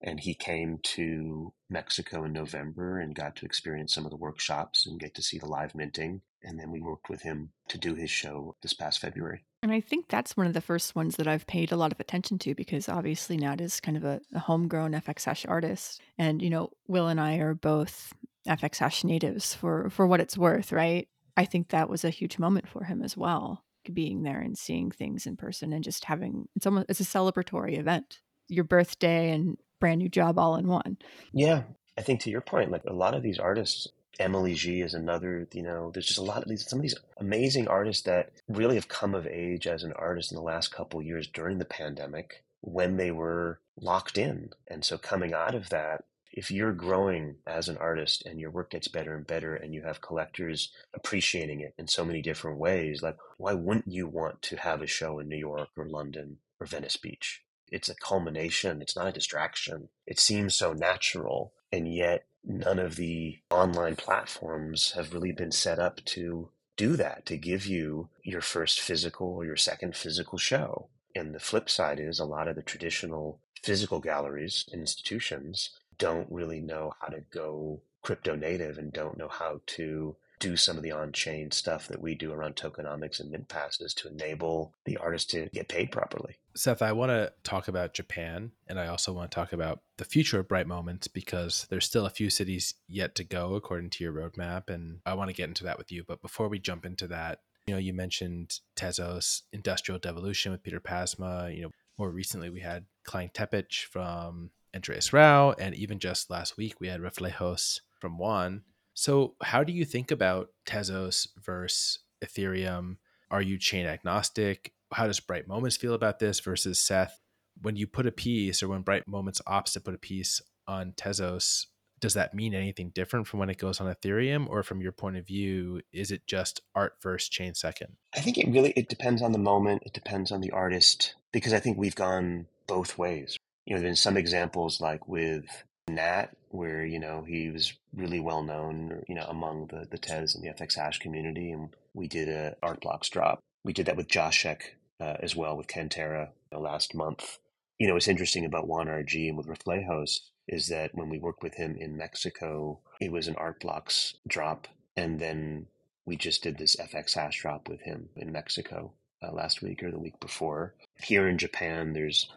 And he came to Mexico in November and got to experience some of the workshops and get to see the live minting. And then we worked with him to do his show this past February. And I think that's one of the first ones that I've paid a lot of attention to because obviously Nat is kind of a, a homegrown FX Hash artist. And, you know, Will and I are both FX Hash natives for, for what it's worth, right? I think that was a huge moment for him as well, being there and seeing things in person and just having it's almost it's a celebratory event. Your birthday and brand new job all in one. Yeah. I think to your point, like a lot of these artists Emily G is another, you know, there's just a lot of these, some of these amazing artists that really have come of age as an artist in the last couple years during the pandemic when they were locked in. And so coming out of that, if you're growing as an artist and your work gets better and better and you have collectors appreciating it in so many different ways, like why wouldn't you want to have a show in New York or London or Venice Beach? It's a culmination. It's not a distraction. It seems so natural. And yet none of the online platforms have really been set up to do that, to give you your first physical or your second physical show. And the flip side is a lot of the traditional physical galleries and institutions don't really know how to go crypto native and don't know how to do some of the on-chain stuff that we do around tokenomics and mint passes to enable the artist to get paid properly. Seth, I want to talk about Japan and I also want to talk about the future of Bright Moments because there's still a few cities yet to go according to your roadmap and I want to get into that with you. But before we jump into that, you know, you mentioned Tezos Industrial Devolution with Piter Pasma, you know, more recently we had Klein Tepich from Andreas Rau and even just last week we had Reflejos from Juan so, how do you think about Tezos versus Ethereum? Are you chain agnostic? How does Bright Moments feel about this versus Seth? When you put a piece or when Bright Moments opts to put a piece on Tezos, does that mean anything different from when it goes on Ethereum or from your point of view, is it just art first, chain second? I think it really it depends on the moment, it depends on the artist because I think we've gone both ways. You know, there's some examples like with Nat, where you know he was really well known, you know, among the the Tez and the FX Hash community, and we did a Art Blocks drop. We did that with Joshek uh, as well with Cantera you know, last month. You know, what's interesting about Juan RG and with Reflejos is that when we worked with him in Mexico, it was an Art Blocks drop, and then we just did this FX Hash drop with him in Mexico uh, last week or the week before. Here in Japan, there's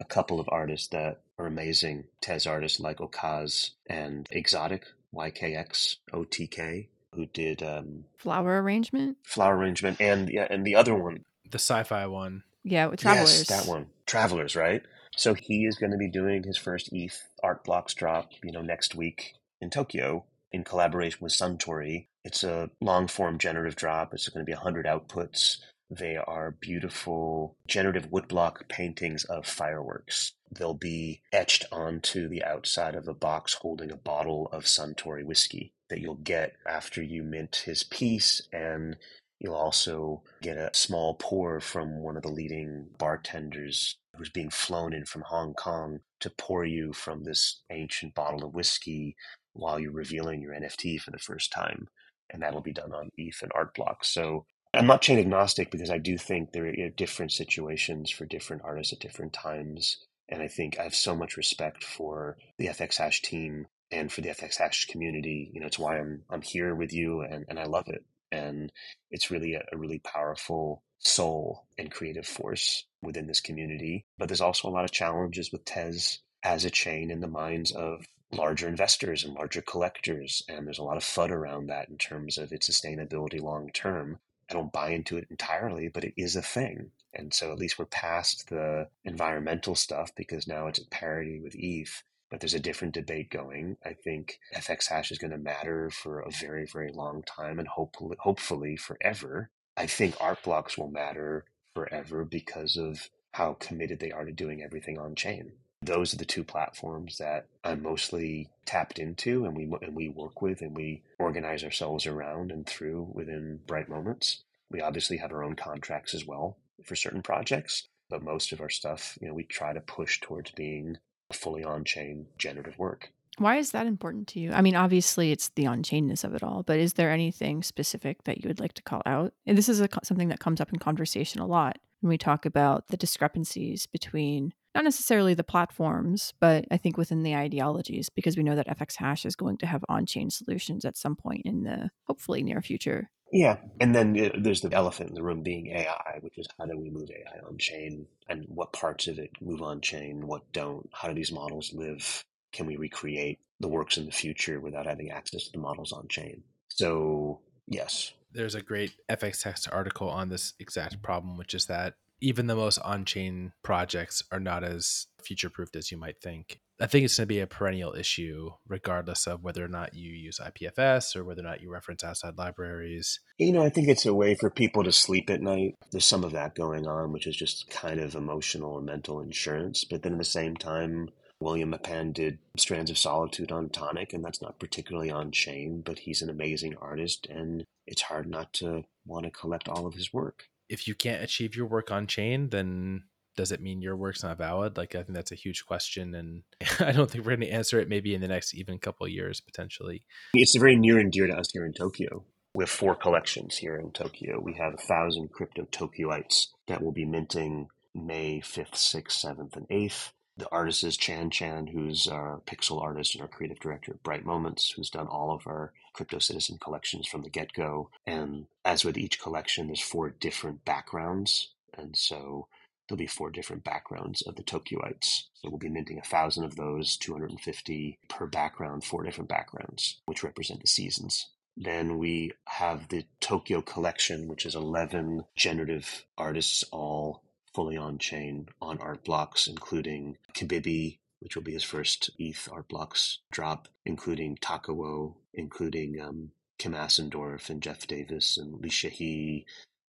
a couple of artists that are amazing. Tez artists like Okaz and Exotic, YKX, OTK, who did um, Flower Arrangement. Flower Arrangement, and yeah, and the other one, the sci-fi one. Yeah, with Travelers. Yes, that one, Travelers, right? So he is going to be doing his first ETH art blocks drop, you know, next week in Tokyo in collaboration with Suntory. It's a long form generative drop. It's going to be 100 outputs They are beautiful generative woodblock paintings of fireworks. They'll be etched onto the outside of a box holding a bottle of Suntory whiskey that you'll get after you mint his piece and You'll also get a small pour from one of the leading bartenders who's being flown in from Hong Kong to pour you from this ancient bottle of whiskey while you're revealing your NFT for the first time. And that'll be done on ETH and Artblocks. So I'm not chain agnostic because I do think there are different situations for different artists at different times. And I think I have so much respect for the FX Hash team and for the FX Hash community. You know, it's why I'm I'm here with you and, and I love it and it's really a, a really powerful soul and creative force within this community. But there's also a lot of challenges with Tez as a chain in the minds of larger investors and larger collectors. And there's a lot of FUD around that in terms of its sustainability long term. I don't buy into it entirely, but it is a thing. And so at least we're past the environmental stuff because now it's at parity with ETH but there's a different debate going. I think FX hash is going to matter for a very, very long time and hopefully, hopefully forever. I think art blocks will matter forever because of how committed they are to doing everything on chain. Those are the two platforms that I'm mostly tapped into and we and we work with and we organize ourselves around and through within Bright Moments. We obviously have our own contracts as well for certain projects, but most of our stuff, you know, we try to push towards being fully on chain generative work. Why is that important to you? I mean, obviously, it's the on chainness of it all, but is there anything specific that you would like to call out? And this is a, something that comes up in conversation a lot when we talk about the discrepancies between not necessarily the platforms, but I think within the ideologies, because we know that FX Hash is going to have on chain solutions at some point in the hopefully near future. Yeah, and then uh, there's the elephant in the room being AI, which is how do we move AI on chain, and what parts of it move on chain, what don't? How do these models live? Can we recreate the works in the future without having access to the models on chain? So yes, there's a great FX text article on this exact problem, which is that even the most on-chain projects are not as future-proofed as you might think. I think it's going to be a perennial issue, regardless of whether or not you use IPFS or whether or not you reference outside libraries. You know, I think it's a way for people to sleep at night. There's some of that going on, which is just kind of emotional and mental insurance. But then at the same time, William Mapan did Strands of Solitude on Tonic, and that's not particularly on chain, but he's an amazing artist, and it's hard not to want to collect all of his work. If you can't achieve your work on chain, then does it mean your work's not valid? Like, I think that's a huge question, and *laughs* I don't think we're going to answer it. Maybe in the next even couple years, potentially. It's very near and dear to us here in Tokyo. We have four collections here in Tokyo. We have a thousand crypto Tokyoites that will be minting May fifth, sixth, seventh, and eighth. The artist is Qian Qian, who's our pixel artist and our creative director at Bright Moments, who's done all of our Crypto Citizen collections from the get go. And as with each collection, there's four different backgrounds. And so there'll be four different backgrounds of the Tokyoites. So we'll be minting a thousand of those, 250 per background, four different backgrounds, which represent the seasons. Then we have the Tokyo collection, which is 11 generative artists, all fully on chain on art blocks, including Kibibi, which will be his first ETH art blocks drop, including Takawo, including um, Kim Asendorf and Jeff Davis and Li Shahe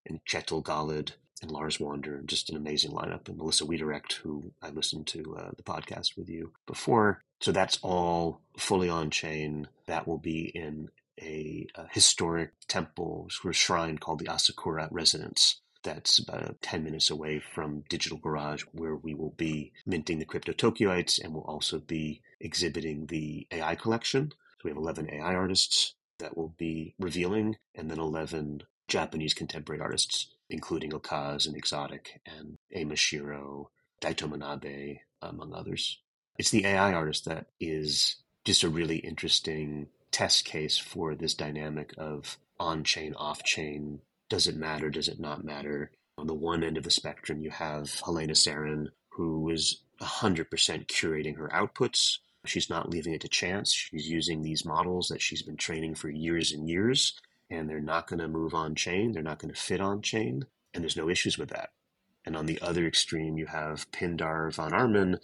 and Kjetil Golid and Lars Wander, just an amazing lineup, and Melissa Wiederrecht, who I listened to uh, the podcast with you before. So that's all fully on chain. That will be in a, a historic temple or shrine called the Asakura Residence. That's about 10 minutes away from Digital Garage, where we will be minting the Crypto Tokyoites and we'll also be exhibiting the AI collection. So we have 11 AI artists that will be revealing, and then 11 Japanese contemporary artists including Okaz and Exotic and Amashiro, Daito Manabe, among others. It's the AI artist that is just a really interesting test case for this dynamic of on chain, off chain. Does it matter? Does it not matter? On the one end of the spectrum, you have Helena Sarin, who is 100% curating her outputs. She's not leaving it to chance. She's using these models that she's been training for years and years and they're not going to move on chain. They're not going to fit on chain. And there's no issues with that. And on the other extreme, you have Pindar van Arman,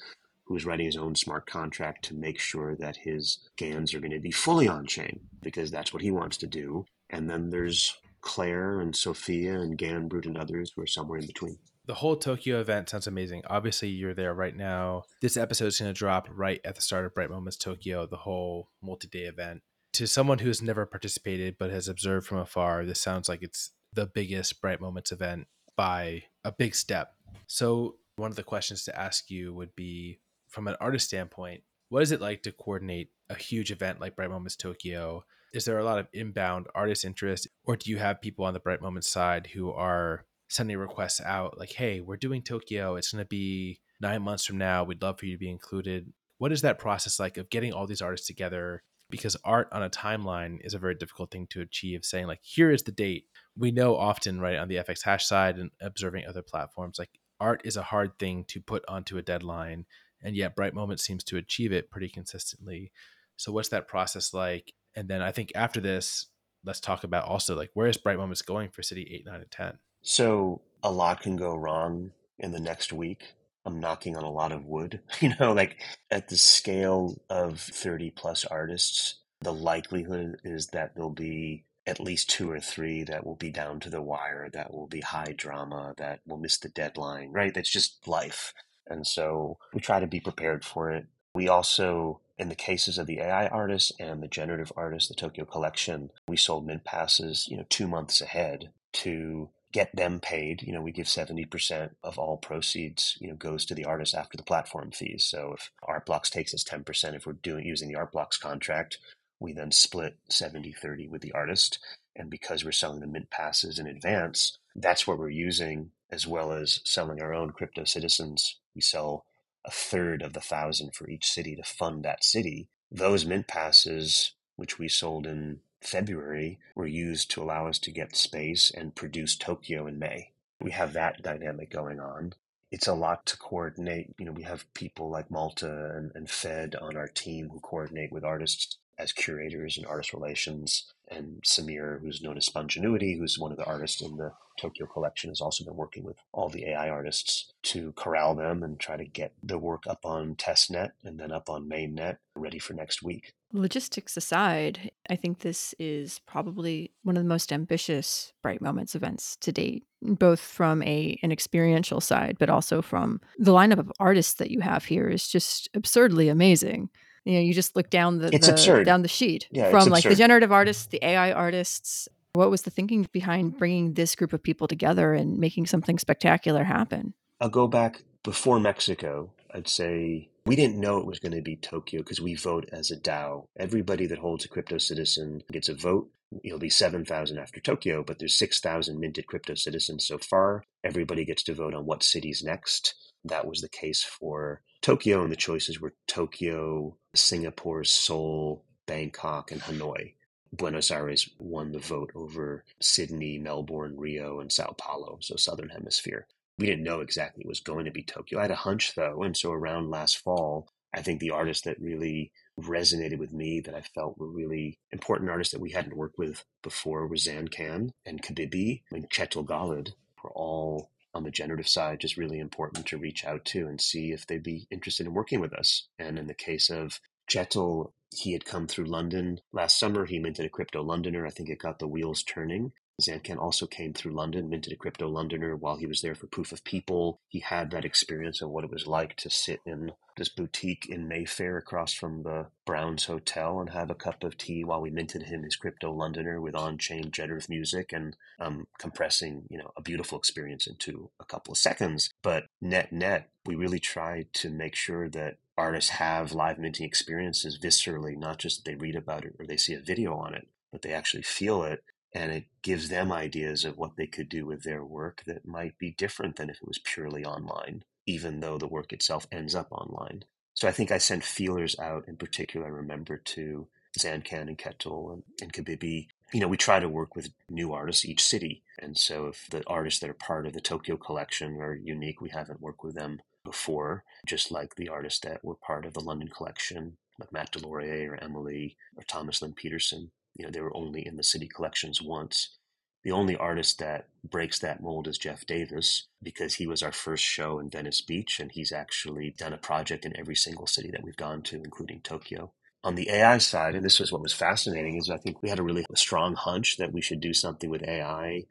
who's writing his own smart contract to make sure that his GANs are going to be fully on chain because that's what he wants to do. And then there's Claire and Sophia and Ganbrut and others were somewhere in between. The whole Tokyo event sounds amazing. Obviously, you're there right now. This episode is going to drop right at the start of Bright Moments Tokyo, the whole multi day event. To someone who has never participated but has observed from afar, this sounds like it's the biggest Bright Moments event by a big step. So, one of the questions to ask you would be from an artist standpoint, what is it like to coordinate a huge event like Bright Moments Tokyo? Is there a lot of inbound artist interest, or do you have people on the Bright Moments side who are sending requests out like, hey, we're doing Tokyo. It's going to be nine months from now. We'd love for you to be included. What is that process like of getting all these artists together? Because art on a timeline is a very difficult thing to achieve. Saying, like, here is the date. We know often, right, on the FX hash side and observing other platforms, like, art is a hard thing to put onto a deadline. And yet, Bright Moment seems to achieve it pretty consistently. So, what's that process like? And then I think after this, let's talk about also like where is Bright Moments going for City 8, 9, and 10? So a lot can go wrong in the next week. I'm knocking on a lot of wood. *laughs* You know, like at the scale of 30 plus artists, the likelihood is that there'll be at least two or three that will be down to the wire, that will be high drama, that will miss the deadline, right? That's just life. And so we try to be prepared for it. We also, in the cases of the AI artists and the generative artists, the Tokyo collection, we sold mint passes, you know, two months ahead to get them paid. You know, we give 70% of all proceeds, you know, goes to the artist after the platform fees. So if Artblocks takes us 10%, if we're doing using the Artblocks contract, we then split 70 30 with the artist. And because we're selling the mint passes in advance, that's what we're using, as well as selling our own crypto citizens. We sell a third of the thousand for each city to fund that city. Those mint passes, which we sold in February were used to allow us to get space and produce Tokyo in May. We have that dynamic going on. It's a lot to coordinate. You know, we have people like Malta and, and Fed on our team who coordinate with artists as curators and artist relations. And Samir, who's known as Spongenuity, who's one of the artists in the Tokyo collection, has also been working with all the AI artists to corral them and try to get the work up on testnet and then up on mainnet ready for next week. Logistics aside, I think this is probably one of the most ambitious Bright Moments events to date, both from a an experiential side, but also from the lineup of artists that you have here is just absurdly amazing. You know, you just look down the, the down the sheet yeah, from like the generative artists, the AI artists. What was the thinking behind bringing this group of people together and making something spectacular happen? I'll go back before Mexico. I'd say we didn't know it was going to be Tokyo because we vote as a DAO. Everybody that holds a crypto citizen gets a vote. It'll be 7,000 after Tokyo, but there's 6,000 minted crypto citizens so far. Everybody gets to vote on what city's next. That was the case for Tokyo, and the choices were Tokyo, Singapore, Seoul, Bangkok, and Hanoi. Buenos Aires won the vote over Sydney, Melbourne, Rio, and Sao Paulo, so Southern Hemisphere we didn't know exactly it was going to be Tokyo. I had a hunch though, and so around last fall, I think the artists that really resonated with me that I felt were really important artists that we hadn't worked with before were Zancan and Kabibi and Kjetil Golid were all on the generative side just really important to reach out to and see if they'd be interested in working with us. And in the case of Kjetil, he had come through London last summer. He minted a crypto Londoner. I think it got the wheels turning. Zancan also came through London, minted a crypto Londoner while he was there for Proof of People. He had that experience of what it was like to sit in this boutique in Mayfair across from the Browns Hotel and have a cup of tea while we minted him his crypto Londoner with on-chain generative music and um, compressing, you know, a beautiful experience into a couple of seconds. But net net, we really tried to make sure that artists have live minting experiences viscerally, not just that they read about it or they see a video on it, but they actually feel it and it gives them ideas of what they could do with their work that might be different than if it was purely online, even though the work itself ends up online. So I think I sent feelers out in particular, I remember to Zancan and Kjetil and, and Kabibi. You know, we try to work with new artists each city. And so if the artists that are part of the Tokyo collection are unique, we haven't worked with them before, just like the artists that were part of the London collection, like Matt DesLauriers or Emily or Thomas Lin Pedersen you know, they were only in the city collections once. The only artist that breaks that mold is Jeff Davis because he was our first show in Venice Beach and he's actually done a project in every single city that we've gone to, including Tokyo. On the AI side, and this was what was fascinating, is I think we had a really strong hunch that we should do something with AI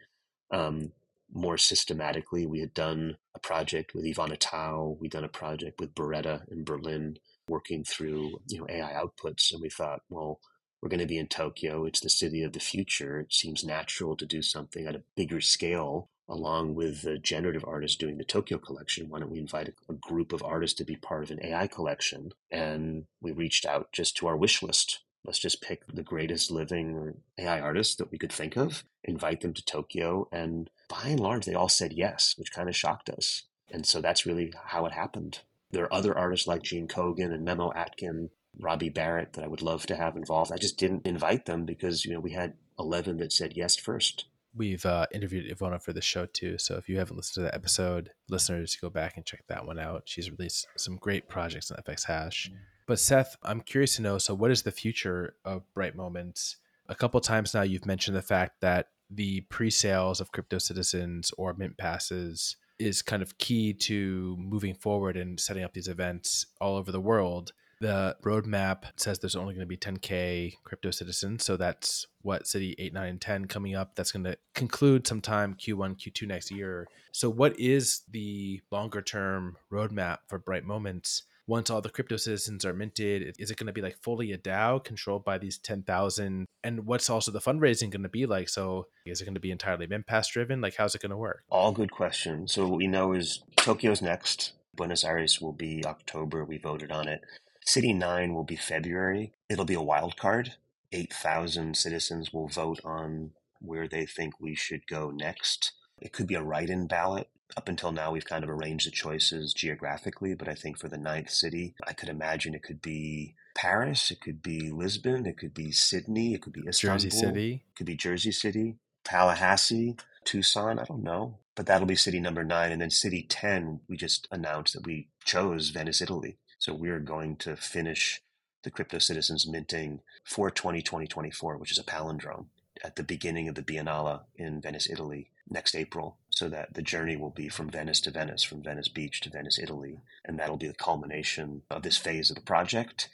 um, more systematically. We had done a project with Ivona Tau, we'd done a project with Boreta in Berlin, working through you know AI outputs, and we thought, well, we're going to be in Tokyo. It's the city of the future. It seems natural to do something at a bigger scale along with the generative artists doing the Tokyo collection, why don't we invite a, a, group of artists to be part of an AI collection? And we reached out just to our wish list. Let's just pick the greatest living AI artists that we could think of, invite them to Tokyo. And by and large, they all said yes, which kind of shocked us. And so that's really how it happened. There are other artists like Gene Kogan and Memo Akten, Robbie Barrat that I would love to have involved. I just didn't invite them because, you know, we had 11 that said yes first we've uh, interviewed Ivana for the show too. So if you haven't listened to that episode, listeners, go back and check that one out. She's released some great projects on FX Hash. Mm-hmm. But Seth, I'm curious to know. So, what is the future of Bright Moments? A couple times now, you've mentioned the fact that the pre-sales of crypto citizens or mint passes is kind of key to moving forward and setting up these events all over the world. The roadmap says there's only going to be 10K crypto citizens. So that's what City 8, 9, and 10 coming up. That's going to conclude sometime Q1, Q2 next year. So, what is the longer term roadmap for Bright Moments? Once all the crypto citizens are minted, is it going to be like fully a DAO controlled by these 10,000? And what's also the fundraising going to be like? So, is it going to be entirely mint pass driven? Like, how's it going to work? All good questions. So, what we know is Tokyo's next. Buenos Aires will be October. We voted on it. City 9 will be February. It'll be a wild card. 8,000 citizens will vote on where they think we should go next. It could be a write in ballot. Up until now, we've kind of arranged the choices geographically, but I think for the ninth city, I could imagine it could be Paris, it could be Lisbon, it could be Sydney, it could be Istanbul, Jersey City, it could be Jersey City, Tallahassee, Tucson. I don't know, but that'll be city number nine, and then city ten. We just announced that we chose Venice, Italy. So we're going to finish the Crypto Citizens minting for 2020-2024, which is a palindrome at the beginning of the Biennale in Venice, Italy next April. So that the journey will be from Venice to Venice, from Venice Beach to Venice, Italy. And that'll be the culmination of this phase of the project.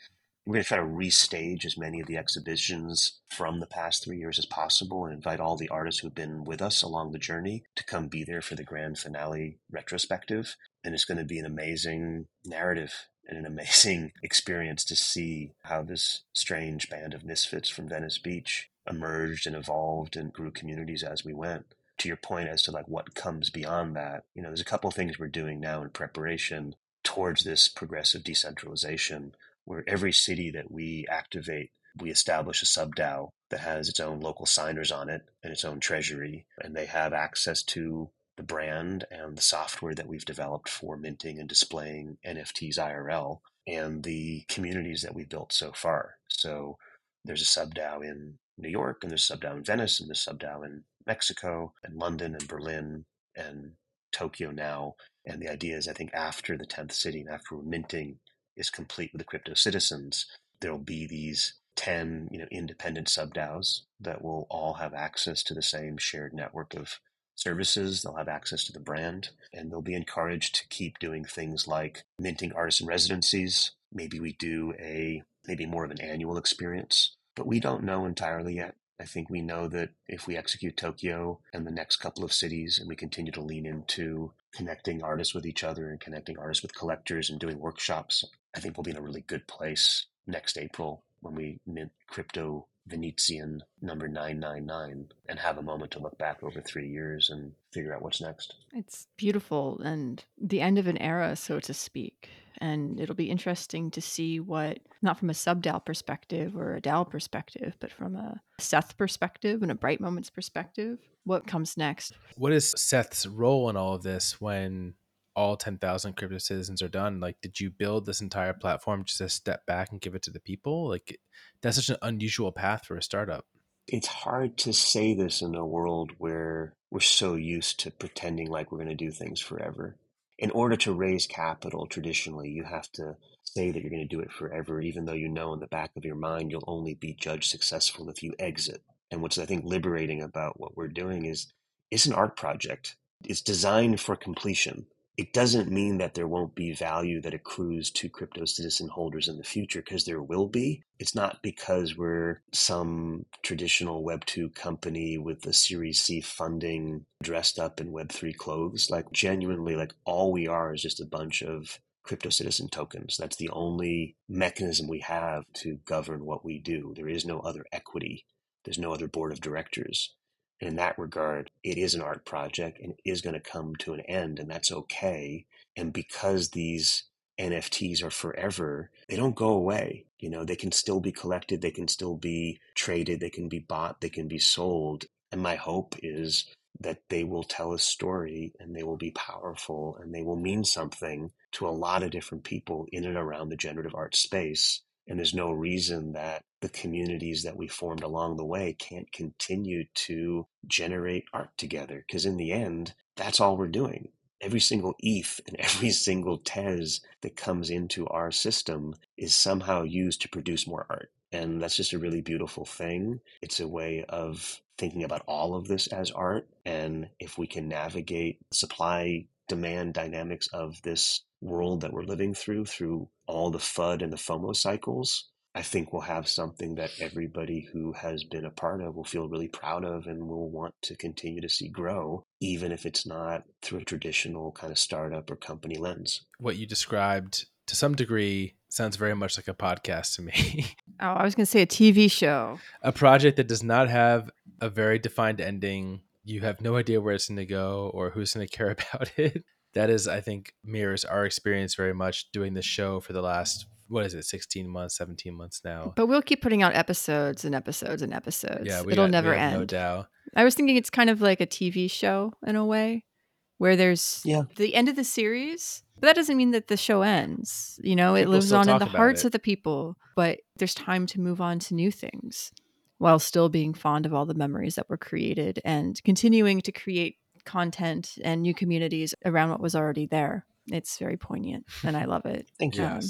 We're going to try to restage as many of the exhibitions from the past three years as possible and invite all the artists who've been with us along the journey to come be there for the grand finale retrospective. And it's going to be an amazing narrative and an amazing *laughs* experience to see how this strange band of misfits from Venice Beach emerged and evolved and grew communities as we went. To your point as to like what comes beyond that, you know, there's a couple of things we're doing now in preparation towards this progressive decentralization where every city that we activate, we establish a sub DAO that has its own local signers on it and its own treasury, and they have access to the brand and the software that we've developed for minting and displaying NFTs IRL and the communities that we've built so far. So there's a sub DAO in New York, and there's a sub in Venice, and there's a sub in Mexico, and London, and Berlin, and Tokyo now. And the idea is, I think, after the 10th city and after minting is complete with the crypto citizens, there'll be these 10 you know independent sub DAOs that will all have access to the same shared network of services. They'll have access to the brand and they'll be encouraged to keep doing things like minting artisan residencies. Maybe we do a maybe more of an annual experience, but we don't know entirely yet. I think we know that if we execute Tokyo and the next couple of cities and we continue to lean into connecting artists with each other and connecting artists with collectors and doing workshops, I think we'll be in a really good place next April when we mint crypto Venetian number 999 and have a moment to look back over three years and figure out what's next. It's beautiful and the end of an era, so to speak. And it'll be interesting to see what, not from a sub DAO perspective or a DAO perspective, but from a Seth perspective and a Bright Moments perspective, what comes next. What is Seth's role in all of this when all 10,000 crypto citizens are done? Like did you build this entire platform just to step back and give it to the people? Like that's such an unusual path for a startup. It's hard to say this in a world where we're so used to pretending like we're going to do things forever in order to raise capital traditionally you have to say that you're going to do it forever even though you know in the back of your mind you'll only be judged successful if you exit. And what's i think liberating about what we're doing is it's an art project. It's designed for completion it doesn't mean that there won't be value that accrues to crypto citizen holders in the future because there will be. It's not because we're some traditional Web2 company with a Series C funding dressed up in Web3 clothes. Like, genuinely, like, all we are is just a bunch of crypto citizen tokens. That's the only mechanism we have to govern what we do. There is no other equity, there's no other board of directors in that regard, it is an art project and is going to come to an end, and that's okay. And because these NFTs are forever, they don't go away. You know, they can still be collected, they can still be traded, they can be bought, they can be sold. And my hope is that they will tell a story and they will be powerful and they will mean something to a lot of different people in and around the generative art space. And there's no reason that the communities that we formed along the way can't continue to generate art together. Because in the end, that's all we're doing. Every single ETH and *laughs* every single Tez that comes into our system is somehow used to produce more art. And that's just a really beautiful thing. It's a way of thinking about all of this as art. And if we can navigate supply demand dynamics of this world that we're living through, through all the FUD and the FOMO cycles, I think we'll have something that everybody who has been a part of will feel really proud of and will want to continue to see grow, even if it's not through a traditional kind of startup or company lens. What you described to some degree sounds very much like a podcast to me. *laughs* oh, I was going to say a TV show. A project that does not have a very defined ending. You have no idea where it's going to go or who's going *laughs* to care about it. That is, I think, mirrors our experience very much doing this show for the last what is it 16 months 17 months now but we'll keep putting out episodes and episodes and episodes yeah it'll got, never end no doubt i was thinking it's kind of like a tv show in a way where there's yeah. the end of the series but that doesn't mean that the show ends you know people it lives on in the hearts it. of the people but there's time to move on to new things while still being fond of all the memories that were created and continuing to create content and new communities around what was already there it's very poignant and i love it thank you um,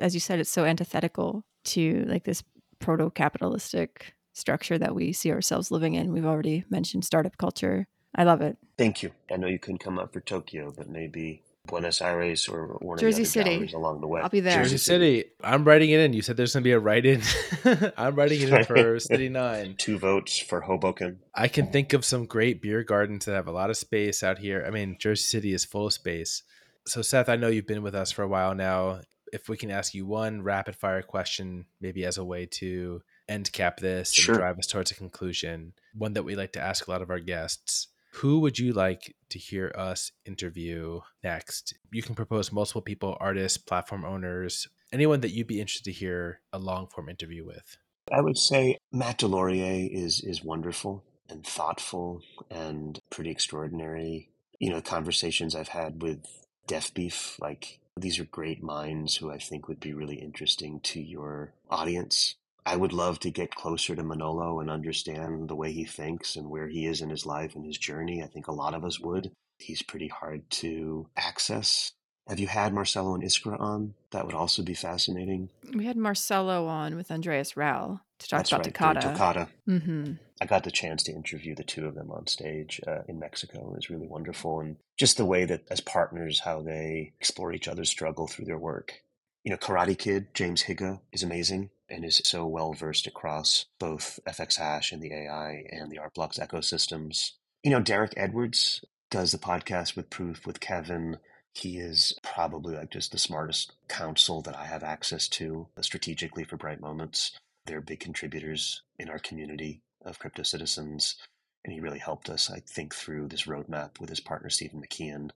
as you said, it's so antithetical to like this proto capitalistic structure that we see ourselves living in. We've already mentioned startup culture. I love it. Thank you. I know you couldn't come up for Tokyo, but maybe Buenos Aires or one Jersey of the other City along the way. I'll be there. Jersey City. I'm writing it in. You said there's going to be a write-in. *laughs* I'm writing it in for *laughs* City Nine. *laughs* Two votes for Hoboken. I can think of some great beer gardens that have a lot of space out here. I mean, Jersey City is full of space. So, Seth, I know you've been with us for a while now if we can ask you one rapid fire question, maybe as a way to end cap this sure. and drive us towards a conclusion, one that we like to ask a lot of our guests. Who would you like to hear us interview next? You can propose multiple people, artists, platform owners, anyone that you'd be interested to hear a long form interview with. I would say Matt DesLauriers is is wonderful and thoughtful and pretty extraordinary. You know, conversations I've had with Deafbeef, like these are great minds who I think would be really interesting to your audience. I would love to get closer to Manolo and understand the way he thinks and where he is in his life and his journey. I think a lot of us would. He's pretty hard to access. Have you had Marcelo and Iskra on? That would also be fascinating. We had Marcelo on with Andreas Rau to talk That's about right. Toccata. Mm-hmm. I got the chance to interview the two of them on stage uh, in Mexico. It was really wonderful. And just the way that, as partners, how they explore each other's struggle through their work. You know, Karate Kid, James Higa, is amazing and is so well versed across both FX Hash and the AI and the Art Blocks ecosystems. You know, Derek Edwards does the podcast with Proof with Kevin. He is probably like just the smartest counsel that I have access to strategically for Bright Moments. They're big contributors in our community of crypto citizens. And he really helped us, I think, through this roadmap with his partner, Stephen McKeon.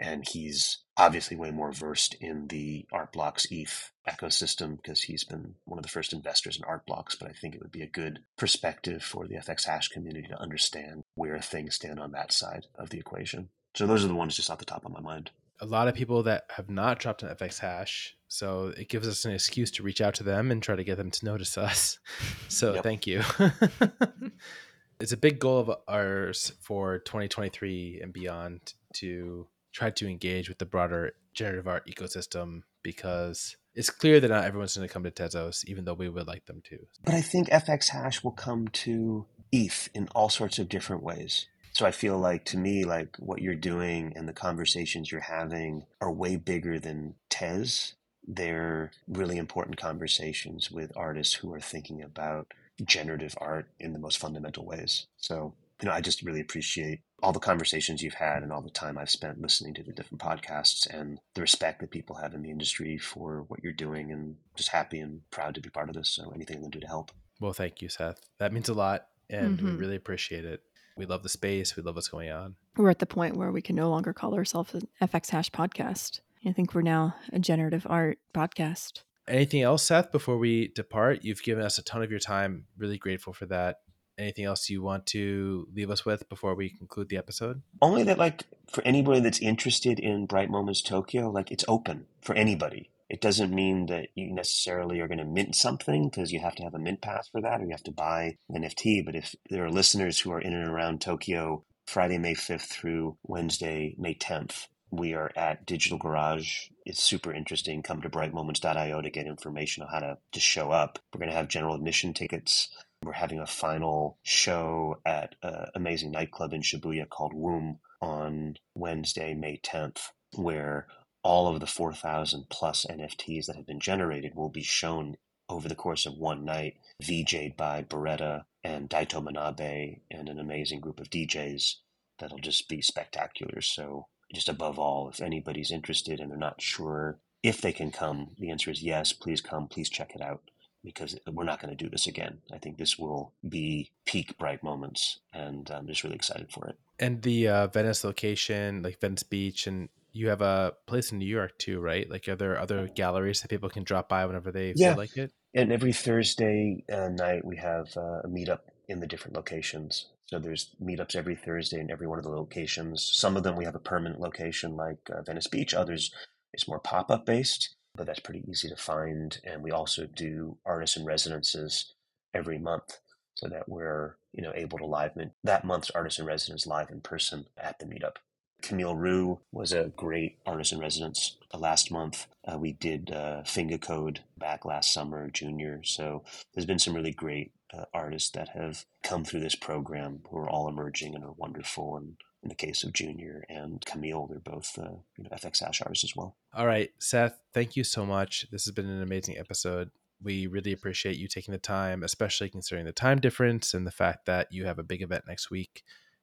And he's obviously way more versed in the Art Blocks ETH ecosystem because he's been one of the first investors in Art Blocks. But I think it would be a good perspective for the FX Hash community to understand where things stand on that side of the equation. So those are the ones just off the top of my mind a lot of people that have not dropped an FX hash. So it gives us an excuse to reach out to them and try to get them to notice us. *laughs* So yep. thank you. *laughs* it's a big goal of ours for 2023 and beyond to try to engage with the broader generative art ecosystem because it's clear that not everyone's going to come to Tezos, even though we would like them to. But I think FX hash will come to ETH in all sorts of different ways So I feel like to me, like what you're doing and the conversations you're having are way bigger than Tez. They're really important conversations with artists who are thinking about generative art in the most fundamental ways. So, you know, I just really appreciate all the conversations you've had and all the time I've spent listening to the different podcasts and the respect that people have in the industry for what you're doing and just happy and proud to be part of this. So anything I can do to help. Well, thank you, Seth. That means a lot and Mhm. we really appreciate it. We love the space. We love what's going on. We're at the point where we can no longer call ourselves an FX Hash podcast. I think we're now a generative art podcast. Anything else, Seth, before we depart? You've given us a ton of your time. Really grateful for that. Anything else you want to leave us with before we conclude the episode? Only that, like, for anybody that's interested in Bright Moments Tokyo, like, it's open for anybody. It doesn't mean that you necessarily are going to mint something because you have to have a mint pass for that or you have to buy an NFT. But if there are listeners who are in and around Tokyo Friday, May 5th through Wednesday, May 10th, we are at Digital Garage. It's super interesting. Come to brightmoments.io to get information on how to to show up. We're going to have general admission tickets. We're having a final show at an amazing nightclub in Shibuya called Womb on Wednesday, May 10th, where all of the 4,000 plus NFTs that have been generated will be shown over the course of one night, VJ'd by Boreta and Daito Manabe and an amazing group of DJs that'll just be spectacular. So, just above all, if anybody's interested and they're not sure if they can come, the answer is yes, please come, please check it out because we're not going to do this again. I think this will be peak bright moments, and I'm just really excited for it. And the uh, Venice location, like Venice Beach, and you have a place in New York too, right? Like, are there other galleries that people can drop by whenever they Yeah. feel like it? And every Thursday uh, night, we have uh, a meetup in the different locations. So there's meetups every Thursday in every one of the locations. Some of them we have a permanent location like uh, Venice Beach. Others it's more pop up based, but that's pretty easy to find. And we also do artists in residences every month, so that we're you know able to live mint that month's artist in residence live in person at the meetup. Camille Roux was a great artist in residence last month. Uh, we did uh, Finger Code back last summer, Junior. So there's been some really great uh, artists that have come through this program who are all emerging and are wonderful. And in the case of Junior and Camille, they're both uh, you know, FX Hash as well. All right, Seth, thank you so much. This has been an amazing episode. We really appreciate you taking the time, especially considering the time difference and the fact that you have a big event next week.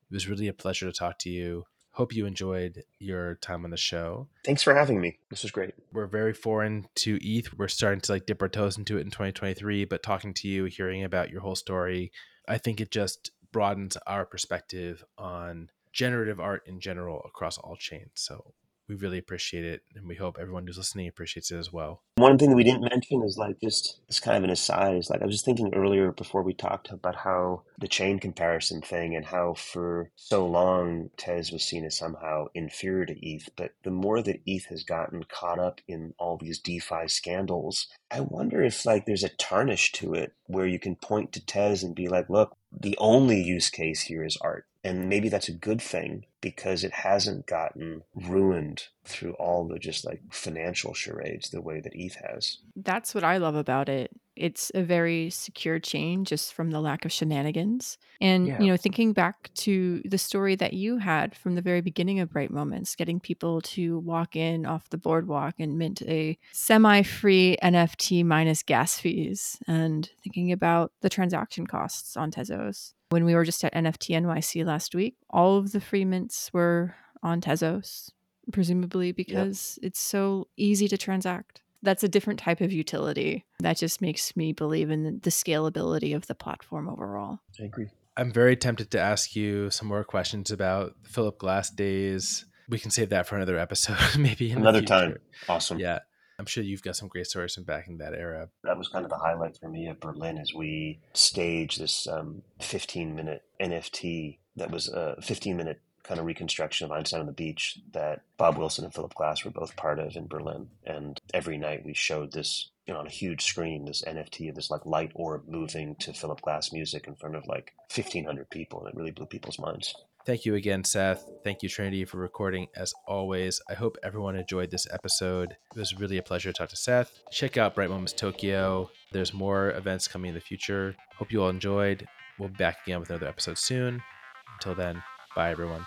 It was really a pleasure to talk to you. Hope you enjoyed your time on the show. Thanks for having me. This was great. We're very foreign to ETH. We're starting to like dip our toes into it in 2023, but talking to you, hearing about your whole story, I think it just broadens our perspective on generative art in general across all chains. So we really appreciate it. And we hope everyone who's listening appreciates it as well. One thing that we didn't mention is like just it's kind of an aside is like I was just thinking earlier before we talked about how the chain comparison thing and how for so long Tez was seen as somehow inferior to ETH, but the more that ETH has gotten caught up in all these DeFi scandals, I wonder if like there's a tarnish to it where you can point to Tez and be like, look, the only use case here is art. And maybe that's a good thing because it hasn't gotten ruined through all the just like financial charades the way that ETH has. That's what I love about it. It's a very secure chain just from the lack of shenanigans. And, Yeah. you know, thinking back to the story that you had from the very beginning of Bright Moments, getting people to walk in off the boardwalk and mint a semi free NFT minus gas fees, and thinking about the transaction costs on Tezos. When we were just at NFT NYC last week, all of the free mints were on Tezos, presumably because it's so easy to transact. That's a different type of utility. That just makes me believe in the scalability of the platform overall. I agree. I'm very tempted to ask you some more questions about the Philip Glass days. We can save that for another episode, *laughs* maybe in Another future. time. Awesome. Yeah. I'm sure you've got some great stories from back in that era. That was kind of the highlight for me at Berlin as we staged this um, 15 minute NFT that was a 15 minute kind of reconstruction of Einstein on the Beach that Bob Wilson and Philip Glass were both part of in Berlin. And every night we showed this, you know, on a huge screen, this NFT of this like light orb moving to Philip Glass music in front of like 1,500 people. And it really blew people's minds. Thank you again, Seth. Thank you, Trinity, for recording as always. I hope everyone enjoyed this episode. It was really a pleasure to talk to Seth. Check out Bright Moments Tokyo. There's more events coming in the future. Hope you all enjoyed. We'll be back again with another episode soon. Until then, Bye, everyone.